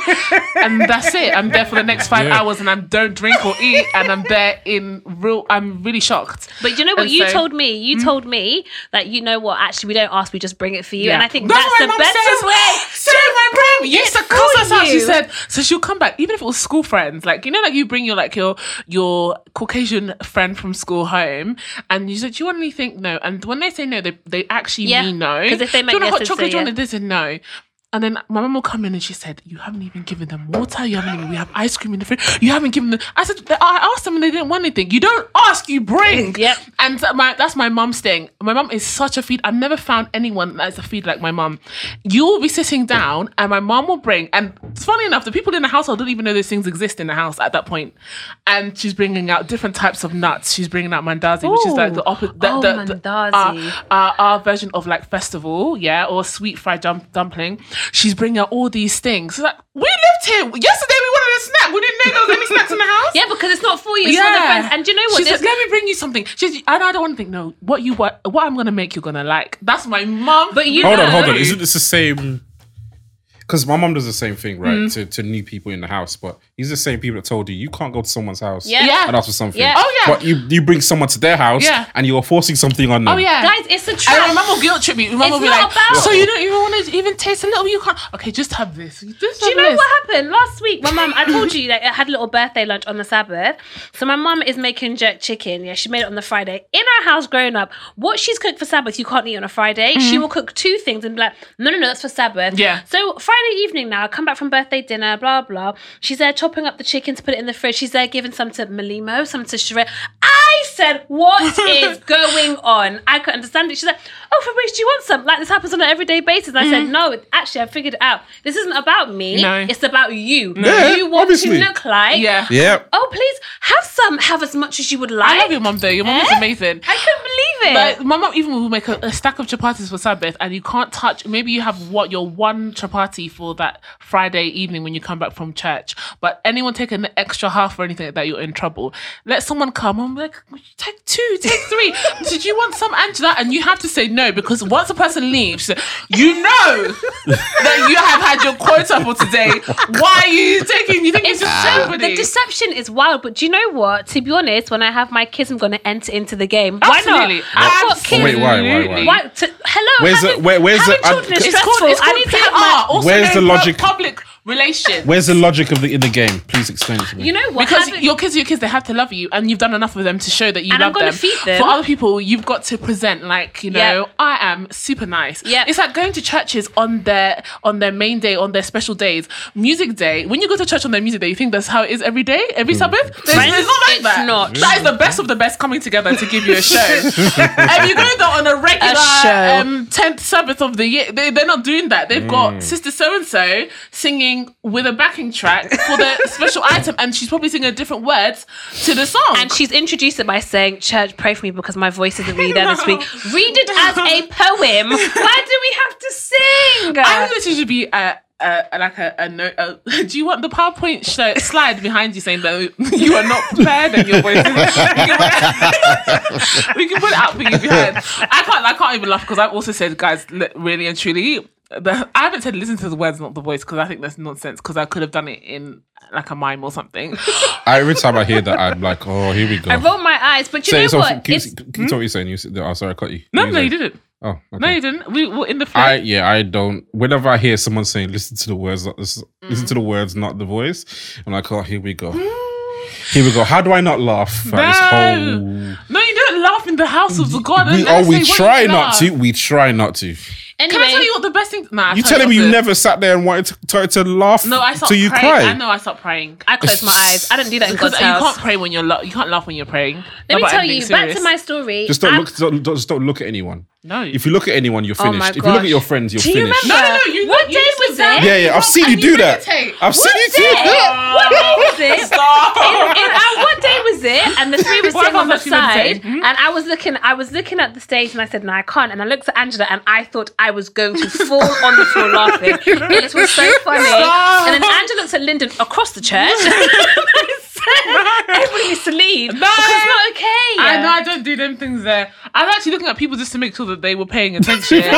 S3: and that's it. I'm there for the next five
S2: Yeah.
S3: hours, and I don't drink or eat, and I'm there in real. I'm really shocked.
S1: But you know what
S3: And
S1: you
S3: so-
S1: told me? You hmm? told me that you know what? Actually, we don't ask; we just bring it for you. And I think
S3: That's
S1: that's, the best
S3: says.
S1: way.
S3: So my mum used to
S1: it
S3: cuss
S1: for
S3: us out. She said, so she'll come back, even if it was school friends. Like you know, like you bring your like your your Caucasian friend from school home, and you said, "Do you want anything?" No. And when they say no, they they actually
S1: Yeah,
S3: mean no.
S1: 'cause if they
S3: Do
S1: meant
S3: you want a hot chocolate, do you want
S1: yeah.
S3: this and no. And then my mum will come in and she said, "You haven't even given them water. You haven't even. We have ice cream in the fridge. You haven't given them." I said, "I asked them and they didn't want anything. You don't ask, you bring."
S1: Yep.
S3: And my that's my mum's thing. My mum is such a feed. I've never found anyone that's a feed like my mum. You will be sitting down and my mum will bring. And it's funny enough, the people in the household don't even know those things exist in the house at that point. And she's bringing out different types of nuts. She's bringing out mandazi, which is like the opposite. The,
S1: Oh,
S3: the, the-
S1: mandazi.
S3: our, our, our version of like festival, yeah, or sweet fried dump- dumpling. She's bringing out all these things. It's like we lived here yesterday. We wanted a snack. We didn't know there was any snacks in the house.
S1: Yeah, because it's not for you. It's for the. And do you know what?
S3: She
S1: There's-
S3: said, "Let me bring you something." She's, and I don't want to think. No, what you what what I'm gonna make you're gonna like. That's my mum.
S1: But you
S2: Hold on, hold on. Isn't this the same? Because my mom does the same thing, right?
S3: Mm.
S2: To, to new people in the house, but these are the same people that told you you can't go to someone's house
S1: Yeah.
S3: Yeah.
S2: and ask for something.
S1: Yeah.
S3: Oh, yeah.
S2: But you you bring someone to their house
S3: Yeah.
S2: and you're forcing something on them.
S3: oh yeah,
S1: Guys, it's a
S3: And
S1: trap.
S3: my mum will guilt trip me. My mum will be
S1: not
S3: like,
S1: about-
S3: "So you don't even want to even taste a little? You can't. Okay, just have this. Just
S1: Do you know
S3: this."
S1: what happened last week? My mum, I told you that I had a little birthday lunch on the Sabbath. So my mum is making jerk chicken. Yeah, she made it on the Friday. In our house growing up, what she's cooked for Sabbath, you can't eat on a Friday. She will cook two things and be like, no, no, no, that's for Sabbath.
S3: Mm-hmm. Yeah.
S1: So Friday evening now, I come back from birthday dinner, blah, blah. She's there chopping up the chicken to put it in the fridge. She's there giving some to Malimo, some to Sheree. I said, what is going on? I couldn't understand it. She's like, oh, Fabrice, do you want some? Like this happens on an everyday basis. I said, no, actually, I figured it out. This isn't about me.
S3: Mm-hmm. No.
S1: It's about you.
S2: Yeah,
S1: you want
S2: obviously.
S1: to look like.
S3: Yeah.
S2: Yeah.
S1: Oh, please have some. Have as much as you would like.
S3: I love your mum though. Your mum is
S1: Eh?
S3: amazing.
S1: I couldn't believe it.
S3: Like my mum even will make a, a stack of chapatis for Sabbath, and you can't touch. Maybe you have what your one chapati for that Friday evening when you come back from church. But anyone take an extra half or anything like that, you're in trouble. Let someone come. I'm like, take two, take three. Did you want some Angela? And you have to say no because once a person leaves, you know that you have had your quota for today. Why are you taking? You think
S1: It's
S3: it's just
S1: so
S3: somebody?
S1: the deception is wild, but do you know what? To be honest, when I have my kids, I'm going to enter into the game. Why
S3: Absolutely.
S1: not? I've got kids.
S2: Wait, why, why, why?
S1: Why? To, hello.
S2: Where's
S1: having,
S2: the- where- where's
S1: having
S2: the- I-
S1: is uh,
S2: It's
S3: It's
S1: stressful.
S3: called, it's
S1: I need
S3: PR.
S1: to have my.
S3: also
S2: Where's the logic?
S3: Public relation.
S2: Where's the logic of the in the game? Please explain it to me.
S1: You know what?
S3: because
S1: Having-
S3: your kids are your kids, they have to love you, and you've done enough of them to show that you
S1: And I'm
S3: love
S1: gonna
S3: them.
S1: feed them.
S3: For other people, you've got to present like you know,
S1: Yep.
S3: I am super nice.
S1: Yep.
S3: it's like going to churches on their on their main day, on their special days. Music day. When you go to church on their music day, you think that's how it is every day, every Sabbath. There's,
S1: Friends,
S3: it's not like
S1: it's
S3: that.
S1: not.
S3: That is the best of the best coming together to give you a show. if you go there on a regular
S1: show.
S3: um, tenth Sabbath of the year, they, they're not doing that. They've got Sister So and So singing with a backing track for the special item, and she's probably singing different words to the song.
S1: and she's introduced it by saying, "Church, pray for me because my voice isn't really there this week." Read it as a poem. Why do we have to sing?
S3: I think this should be a. Uh, like a, a note. Uh, do you want the PowerPoint sh- slide behind you saying that you are not prepared and your voice? Is- we can put it out for you behind. I can't. I can't even laugh because I've also said, guys, really and truly, the, I haven't said listen to the words, not the voice, because I think that's nonsense. Because I could have done it in like a mime or something.
S2: I, every time I hear that, I'm like, oh, here we go.
S1: I roll my eyes, but you
S2: Say
S1: know
S2: so
S1: what?
S2: Can, you,
S1: It's-
S2: can you tell what you're saying? You said, oh, sorry, I cut you.
S3: No,
S2: What
S3: no, you didn't.
S2: Oh, okay.
S3: No, you didn't. We were in the flow.
S2: I yeah, I don't. Whenever I hear someone saying "listen to the words," not listen,
S3: Mm.
S2: listen to the words, not the voice, I'm like, oh, here we go, here we go. How do I not laugh at this whole?
S3: no, you don't laugh in the house of the God.
S2: We, oh, we try not
S3: laugh?"
S2: to. We try not to.
S1: Anyway,
S3: Can I tell you what the best thing? Nah, I
S2: You
S3: tell
S2: telling me you never sat there and wanted to try to laugh
S3: No, I stopped
S2: till you
S3: praying.
S2: cry?
S3: I know I stopped praying.
S1: I close my eyes. I don't do that in
S3: Because
S1: God's
S3: you can't pray when you're lo- you can't laugh when you're praying.
S1: Let me tell
S3: anything
S1: you. Back to my story.
S2: Just don't
S1: I'm-
S2: look. Don't, don't- just don't look at anyone.
S3: No.
S2: If you look at anyone, you're
S1: Oh
S2: finished. if you look at your friends, you're
S1: Do you
S2: finished.
S1: remember?
S3: no, no, no. You,
S1: What
S3: you
S1: day
S3: sit
S1: was it?
S2: Yeah, yeah. I've seen you
S3: and
S2: do that. I've seen you do that.
S1: What day was it?
S3: Stop.
S1: in, in, uh, what day was it? And the three were sitting on the
S3: about you meditating?
S1: side, and I was looking. I was looking at the stage, and I said, "No, I can't." And I looked at Angela, and I thought I was going to fall on the floor laughing. It was so funny.
S3: Stop.
S1: And then Angela looks at Lyndon across the church. I Everybody needs to leave
S3: No.
S1: because it's not okay.
S3: I know I don't do them things there. I'm actually looking at people just to make sure that they were paying attention.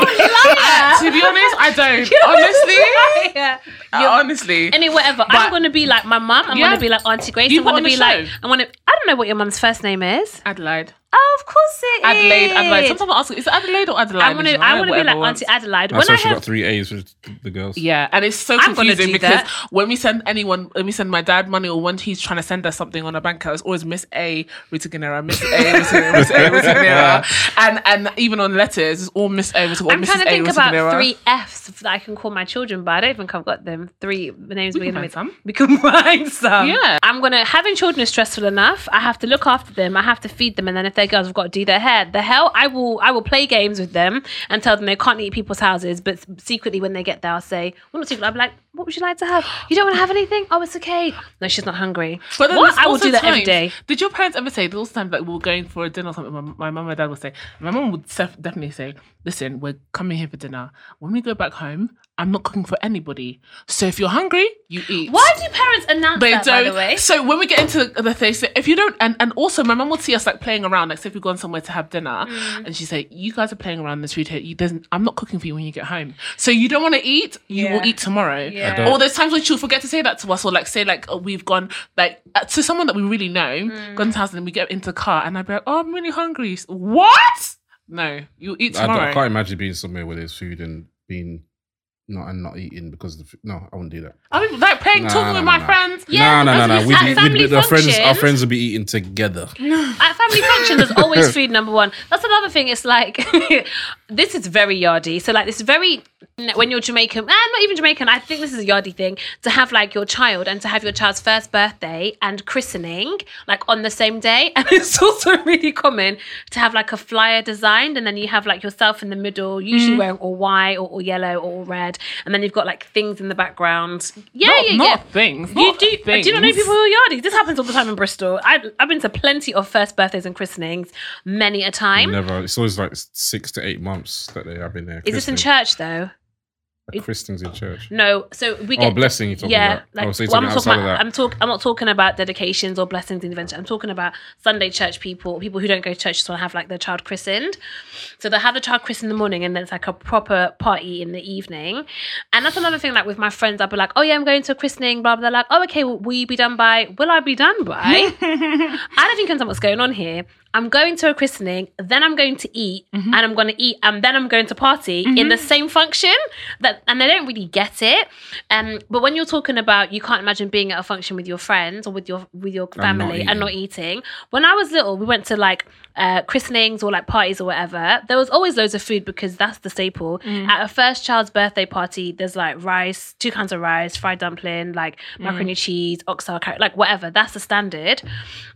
S3: To be honest, I don't. honestly,
S1: Yeah.
S3: uh,
S1: You're-
S3: honestly.
S1: Anyway, whatever. I'm gonna be like my mum. I'm
S3: Yeah.
S1: gonna be like Auntie Grace.
S3: You
S1: I'm gonna be like. I'm gonna. I don't know what your mum's first name is.
S3: Adelaide,
S1: Oh, of course it is.
S3: Adelaide, Adelaide. Sometimes I ask, is it Adelaide or Adelaide?
S1: I'm gonna.
S3: You
S1: I want to be like. Auntie Adelaide.
S2: That's
S1: when
S2: why
S1: I
S2: she
S1: have
S2: got three A's with the girls.
S3: Yeah, and it's so
S1: I'm
S3: confusing because
S1: that.
S3: when we send anyone, when we send my dad money or when he's trying to send us something on a bank account, it's always Miss A Rita Guinera, Miss A Rita Guinera, Miss A Rita Guinera, and and even on letters, it's all Miss A Rita or
S1: I'm
S3: Mrs.
S1: trying to
S3: A
S1: think
S3: Rita
S1: about
S3: Guinera.
S1: three F's that I can call my children, but I don't think I've got them. Three names
S3: We can
S1: beginning
S3: find
S1: with
S3: some.
S1: We can find some.
S3: Yeah.
S1: I'm gonna having children is stressful enough. I have to look after them. I have to feed them, and then if they're girls, I've got to do their hair. The hell, I will. I will play games with them and tell them they can't eat people's houses, but secretly when they get there, I'll say, "Well, not secretly." I'll be like, "What would you like to have? You don't want to have anything? Oh, it's okay. No, she's not hungry.
S3: But
S1: what? I will do that every
S3: times-
S1: day.
S3: Did your parents ever say there was times like we were going for a dinner or something? My, my mum and dad would say. My mum would sef- definitely say, "Listen, we're coming here for dinner. When we go back home, I'm not cooking for anybody. So if you're hungry, you eat."
S1: Why do parents announce
S3: They
S1: that?
S3: don't.
S1: By the way,
S3: So when we get into the thing, so if you don't, and, and also my mum would see us like playing around, like say if we've gone somewhere to have dinner,
S1: Mm.
S3: and she'd say, "You guys are playing around this food here. You. I'm not cooking for you when you get home. So you don't want to eat. You
S1: Yeah.
S3: will eat tomorrow.
S1: Yeah. I
S2: don't-
S3: Or there's times when she'll forget to say that to us, or like say like oh, we've gone like uh, to someone that we really know,
S1: Mm.
S3: gone to house, and we get into the car, and I'd be like, "Oh, I'm really hungry." What? No, you eat
S2: I,
S3: tomorrow.
S2: I can't imagine being somewhere where there's food and being not and not eating because of the food. No, I wouldn't do that.
S3: I mean, like playing,
S2: Nah, nah,
S3: with
S2: nah,
S3: my friends.
S1: Yeah,
S2: no, no, no, no.
S1: at family
S2: we, our friends, our friends will be eating together.
S1: At family function, there's always food number one. That's another thing. It's like this is very yardy. So like this is very when you're Jamaican, and not even Jamaican. I think this is a yardy thing to have like your child and to have your child's first birthday and christening like on the same day. And it's also really common to have like a flyer designed, and then you have like yourself in the middle, usually
S3: Mm-hmm.
S1: wearing all white or all yellow or all red, and then you've got like things in the background. Yeah,
S3: Not,
S1: yeah,
S3: not
S1: yeah.
S3: things.
S1: You
S3: not
S1: do?
S3: Things.
S1: Do you not know people who are yardies? This happens all the time in Bristol. I, I've been to plenty of first birthdays and christenings, many a time.
S2: Never. It's always like six to eight months that they have been there.
S1: Is this in church though?
S2: Like Christings in church.
S1: No. So we
S2: Oh,
S1: get
S2: blessing. You're talking
S1: yeah,
S2: about.
S1: like
S2: oh, so you're
S1: well, I'm
S2: outside
S1: talking
S2: of
S1: about.
S2: that.
S1: I'm talk. I'm not talking about dedications or blessings in the intervention. I'm talking about Sunday church people, people who don't go to church just want to have like their child christened. So they have the child christened in the morning, and then it's like a proper party in the evening. And that's another thing. Like with my friends, I'll be like, "Oh yeah, I'm going to a christening." Blah blah. They're like, "Oh okay, well, will you be done by? Will I be done by?" I don't think I understand what's going on here. I'm going to a christening, then I'm going to eat,
S3: Mm-hmm.
S1: and I'm going to eat, and then I'm going to party in the same function. That and they don't really get it. Um, but when you're talking about you can't imagine being at a function with your friends or with your with your
S2: not
S1: family and not eating. When I was little, we went to like uh, christenings or like parties or whatever. There was always loads of food because that's the staple.
S3: Mm.
S1: At a first child's birthday party, there's like rice, two kinds of rice, fried dumpling, like
S3: Mm.
S1: macaroni cheese, oxtail carrot, like whatever. That's the standard.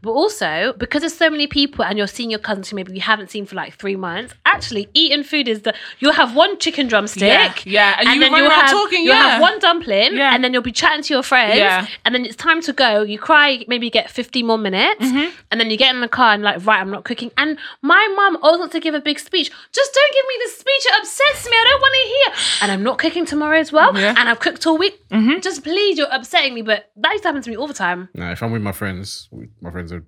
S1: But also because there's so many people and you're seeing your cousins who maybe you haven't seen for like three months. Actually, eating food is the you'll have one chicken drumstick,
S3: Yeah, yeah, and you
S1: then you'll have
S3: talking,
S1: you'll
S3: yeah.
S1: have one dumpling,
S3: Yeah.
S1: and then you'll be chatting to your friends,
S3: Yeah.
S1: and then it's time to go. You cry, maybe get 50 more minutes,
S3: Mm-hmm.
S1: and then you get in the car and like, right, I'm not cooking. And my mum always wants to give a big speech. Just don't give me the speech. It upsets me. I don't want to hear. And I'm not cooking tomorrow as well.
S3: Yeah. Mm-hmm.
S1: And I've cooked all week. Just please, you're upsetting me. But that used to happen to me all the time.
S2: Nah, if I'm with my friends, my friends are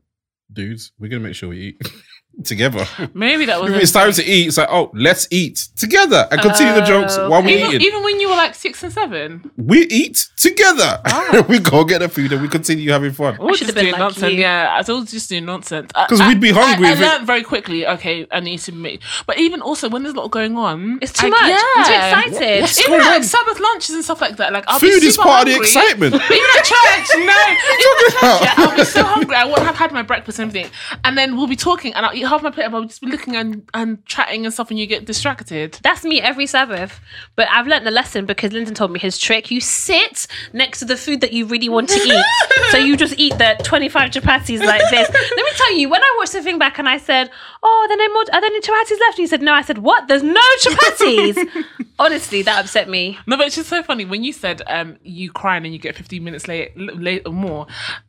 S2: dudes. We're gonna make sure we eat together.
S3: Maybe that was.
S2: If it's time to eat, it's like, oh, let's eat together and continue the jokes uh, while we
S3: even,
S2: eating.
S3: even when you were like six and seven.
S2: we eat together. Ah. we go get the food and we continue having fun.
S3: We're
S1: should
S3: just
S1: have been like
S3: nonsense.
S1: you.
S3: Yeah, I was just doing nonsense.
S2: 'Cause we'd be hungry
S3: I, I
S2: if it-
S3: learned very quickly. Okay, I need to make. But even also when there's a lot going on,
S1: It's too
S3: I-
S1: much. I'm too excited.
S2: What's
S3: Even
S2: going
S3: like
S2: on?
S3: Sabbath lunches and stuff like that. Like I'll be
S2: Food is
S3: super
S2: part of the excitement.
S3: Even at church, no. Even at church,
S2: about?
S3: yeah, I'll be so hungry. I won't have had my breakfast and everything, and then we'll be talking, and I'll eat half my plate, and I'll just be looking and, and chatting and stuff, and you get distracted.
S1: That's me every Sabbath. But I've learnt the lesson because Lyndon told me his trick. You sit next to the food that you really want to eat. so you just eat the 25 chapatis like this. Let me tell you, when I watched the thing back and I said, Oh, are there, no more, are there any chapatis left? And he said, No. I said, What? There's no chapatis. Honestly, that upset me.
S3: No, but it's just so funny when you said um you crying and you get 15 minutes late, late or more.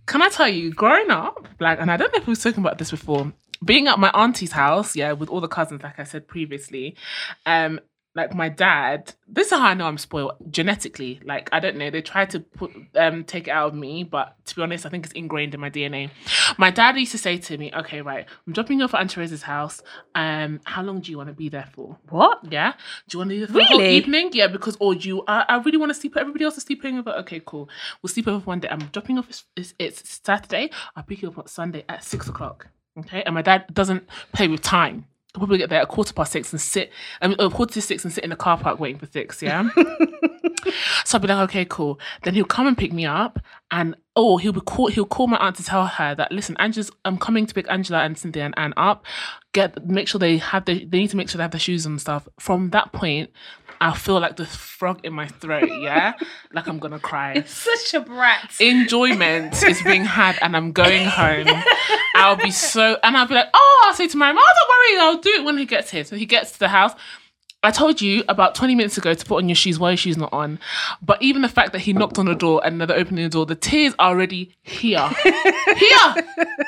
S3: Can I tell you, growing up, like, and I don't know if we were talking about this before, being at my auntie's house, yeah, with all the cousins, like I said previously, um, like my dad, this is how I know I'm spoiled genetically. Like, I don't know, they try to put um take it out of me, but to be honest, I think it's ingrained in my DNA. My dad used to say to me, Okay, right, I'm dropping you off at Aunt Teresa's house. Um, how long do you want to be there for?
S1: What?
S3: Yeah. Do you want to do the whole
S1: Really?
S3: evening? Yeah, because or you? I, I really want to sleep. Everybody else is sleeping over. Okay, cool. We'll sleep over one day. I'm dropping off. It's, it's, it's Saturday. I'll pick you up on Sunday at six o'clock. Okay, and my dad doesn't play with time. He'll probably get there at quarter past six and sit. I mean, uh, quarter to six and sit in the car park waiting for six. Yeah. So I'll be like, okay, cool. Then he'll come and pick me up, and oh, he'll be call, he'll call my aunt to tell her that listen, Angela's I'm coming to pick Angela and Cynthia and Anne up. Get make sure they have the they need to make sure they have their shoes and stuff. From that point, I feel like the frog in my throat. Yeah, like I'm gonna cry.
S1: It's Such a brat.
S3: Enjoyment is being had, and I'm going home. I'll be so, and I'll be like, oh, I'll say to my mom, oh, don't worry, I'll do it when he gets here. So he gets to the house. I told you about 20 minutes ago to put on your shoes while your shoes not on. But even the fact that he knocked on the door and they're opening the door, the tears are already here. here!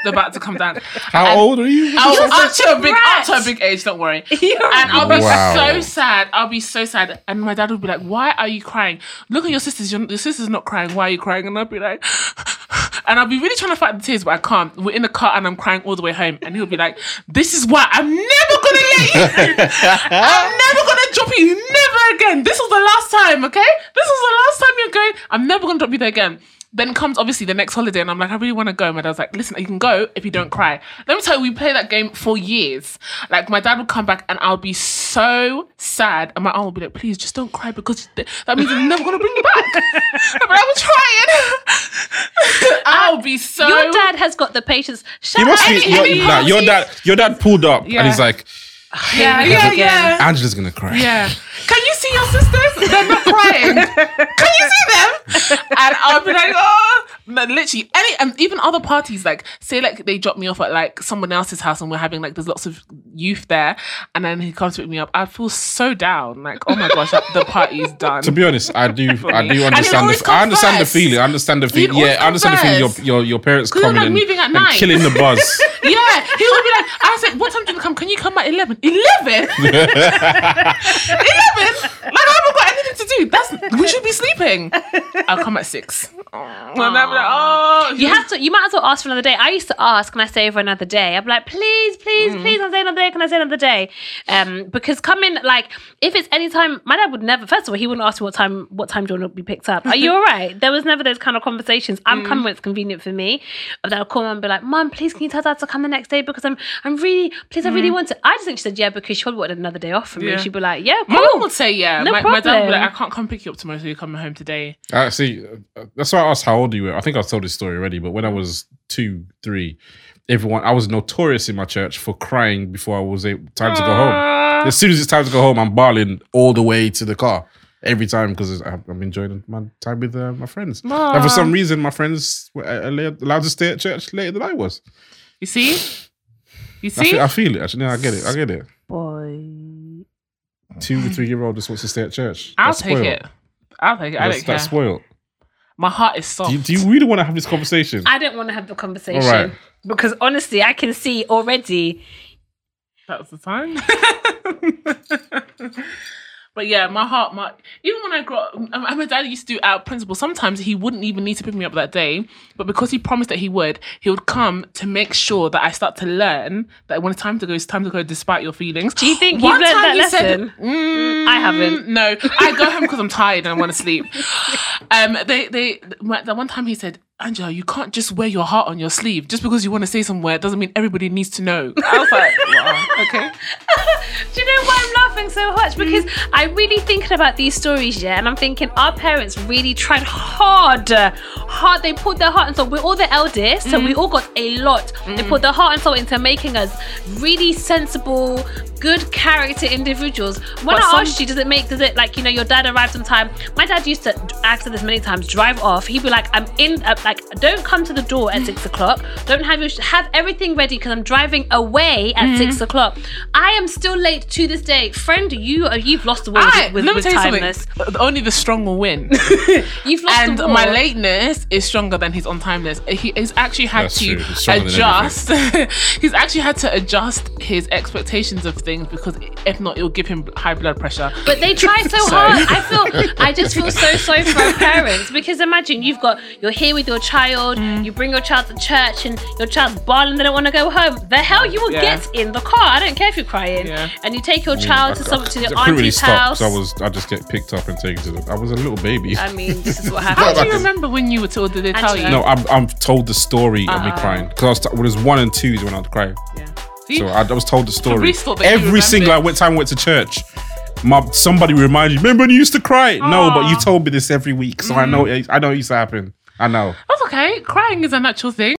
S3: They're about to come down.
S2: How old are you?
S3: I was
S1: You're
S3: up
S1: such
S3: to
S1: a
S3: a big
S1: brat.
S3: up to a big age, don't worry.
S1: You're
S3: And I'll be
S2: Wow.
S3: so sad. I'll be so sad. And my dad would be like, Why are you crying? Look at your sisters. Your, your sister's not crying. Why are you crying? And I'll be like, And I'll be really trying to fight the tears, but I can't. We're in the car and I'm crying all the way home. And he'll be like, This is why I'm never gonna let you. I'm never gonna drop you. Never again. This was the last time, okay? This was the last time you're going. I'm never gonna drop you there again. Then comes obviously the next holiday, and I'm like, I really want to go. My dad's like, listen, you can go if you don't cry. Let me tell you, we played that game for years. Like my dad would come back, and I'll be so sad, and my aunt would be like, please, just don't cry because th- that means I'm never gonna bring you back. but I was trying. I'll be so.
S1: Your dad has got the patience.
S2: You
S1: Shout
S2: must
S1: out
S2: be. Your, nah, your dad. Your dad pulled up
S3: Yeah.
S2: and he's like,
S3: Yeah, yeah, yeah.
S2: Angela's gonna cry.
S3: Yeah. Can you see your sisters? They're not crying. Can you see them? And I'll be like, oh, no, literally any, and even other parties, like say like they drop me off at like someone else's house and we're having like there's lots of youth there, and then he comes to pick me up. I feel so down. Like, oh my gosh, the party's done.
S2: To be honest, I do. I do understand the. I understand the feeling. I understand the feeling. Yeah, I understand the feeling. Your your your parents coming
S3: like,
S2: in
S3: moving at
S2: and
S3: night.
S2: killing the buzz.
S3: Yeah, he would be like, I said, what time do you come? Can you come at 11? 11? 11? Like, I haven't got anything to do. That's we should be sleeping. I'll come at six. And I'm like, oh,
S1: You have to. You might as well ask for another day. I used to ask, "Can I stay for another day?" I'd be like, "Please, please,
S3: Mm.
S1: please, can I stay another day? Can I stay another day?" Um, because coming like if it's any time, my dad would never. First of all, he wouldn't ask me what time. What time do you want to be picked up? Are you all right? There was never those kind of conversations. I'm
S3: Mm.
S1: coming when it's convenient for me. But then I'll call mum and be like, "Mum, please, can you tell dad to come the next day because I'm, I'm really, please, I really want to." I just think she said yeah because she probably wanted another day off from me.
S3: Mm. Yeah.
S1: She'd be like, "Yeah,
S3: My mum
S1: cool."
S3: would say, yeah.
S1: No
S3: my, my dad would be like,
S1: problem.
S3: I can't come pick you up tomorrow, so you're coming home today.
S2: Uh, see, uh, that's why I asked how old you were. I think I've told this story already, but when I was two, three, everyone, I was notorious in my church for crying before I was able, time to go home. As soon as it's time to go home, I'm bawling all the way to the car every time because I'm enjoying my time with uh, my friends. And for some reason, my friends were uh, allowed allowed to stay at church later than I was.
S3: You see? You
S2: I
S3: see?
S2: feel, I feel it. Actually, no, I get it. I get it.
S1: Boy.
S2: Two to three year old just wants to stay at church.
S3: I'll
S2: That's
S3: take
S2: spoiled.
S3: it. I'll take it. I
S2: That's,
S3: don't care.
S2: that's spoiled.
S3: My heart is soft.
S2: Do you, do you really want to have this conversation?
S1: I don't want to have the conversation
S2: All right.
S1: because honestly, I can see already.
S3: That was the time. but yeah, my heart, my even when I grew up, um, my dad used to do out principle. Sometimes he wouldn't even need to pick me up that day, but because he promised that he would, he would come to make sure that I start to learn that when it's time to go, it's time to go, despite your feelings.
S1: Do you think
S3: One
S1: you've learned that
S3: he said-
S1: lesson?
S3: Mm,
S1: I haven't.
S3: No, I go home because I'm tired and I want to sleep. Um, they, they, the one time he said, Angela, you can't just wear your heart on your sleeve just because you want to say somewhere. Doesn't mean everybody needs to know. I was like, wow, okay.
S1: Do you know why I'm laughing so much? Because I'm really thinking about these stories, yeah, and I'm thinking our parents really tried hard, hard. They put their heart and soul. We're all the eldest, so we all got a lot. They put their heart and soul into making us really sensible, good character individuals. When
S3: But
S1: I
S3: some-
S1: asked you, does it make? Does it like you know your dad arrives on time? My dad used to ask her this many times. Drive off. He'd be like, I'm in. Uh, like, don't come to the door at six o'clock. Don't have your have everything ready because I'm driving away at
S3: Mm-hmm.
S1: six o'clock. I am still late to this day, friend. You uh, you've lost the war with,
S3: I,
S1: with,
S3: let me
S1: with
S3: tell you
S1: timeless.
S3: something. Only the strong will win.
S1: You've lost
S3: and
S1: the war.
S3: my lateness is stronger than his on timeless. He, he's actually had
S2: That's
S3: to.
S2: He's
S3: adjust. he's actually had to adjust his expectations of things because if not, it'll give him high blood pressure.
S1: But they try so hard. I feel I just feel so sorry for our parents because imagine you've got you're here with your child,
S3: Mm.
S1: you bring your child to church and your child's bawling, they don't want to go home. The hell you will
S3: Yeah.
S1: get in the car. I don't care if you're crying.
S3: Yeah.
S1: And you take your child to some to
S2: I
S1: your
S2: couldn't really
S1: auntie's
S2: stop
S1: house.
S2: because I was I just get picked up and taken to the. I was a little baby.
S1: I mean, this is what
S3: How
S1: happened.
S3: do you remember when you were told? Did they tell you?
S2: No, I'm I'm told the story of me
S3: Uh-uh.
S2: crying because I was t- when it was one and two is when I was crying.
S3: Yeah. See?
S2: So I, I was told the story.
S3: Fabrice thought that you
S2: Every
S3: remembered.
S2: single I went time I went to church. My somebody reminded you. Remember when you used to cry? No, but you
S3: ah.
S2: told me this every week, so I know mm. it, I know it used to happen. I know.
S3: That's okay. Crying is a natural thing.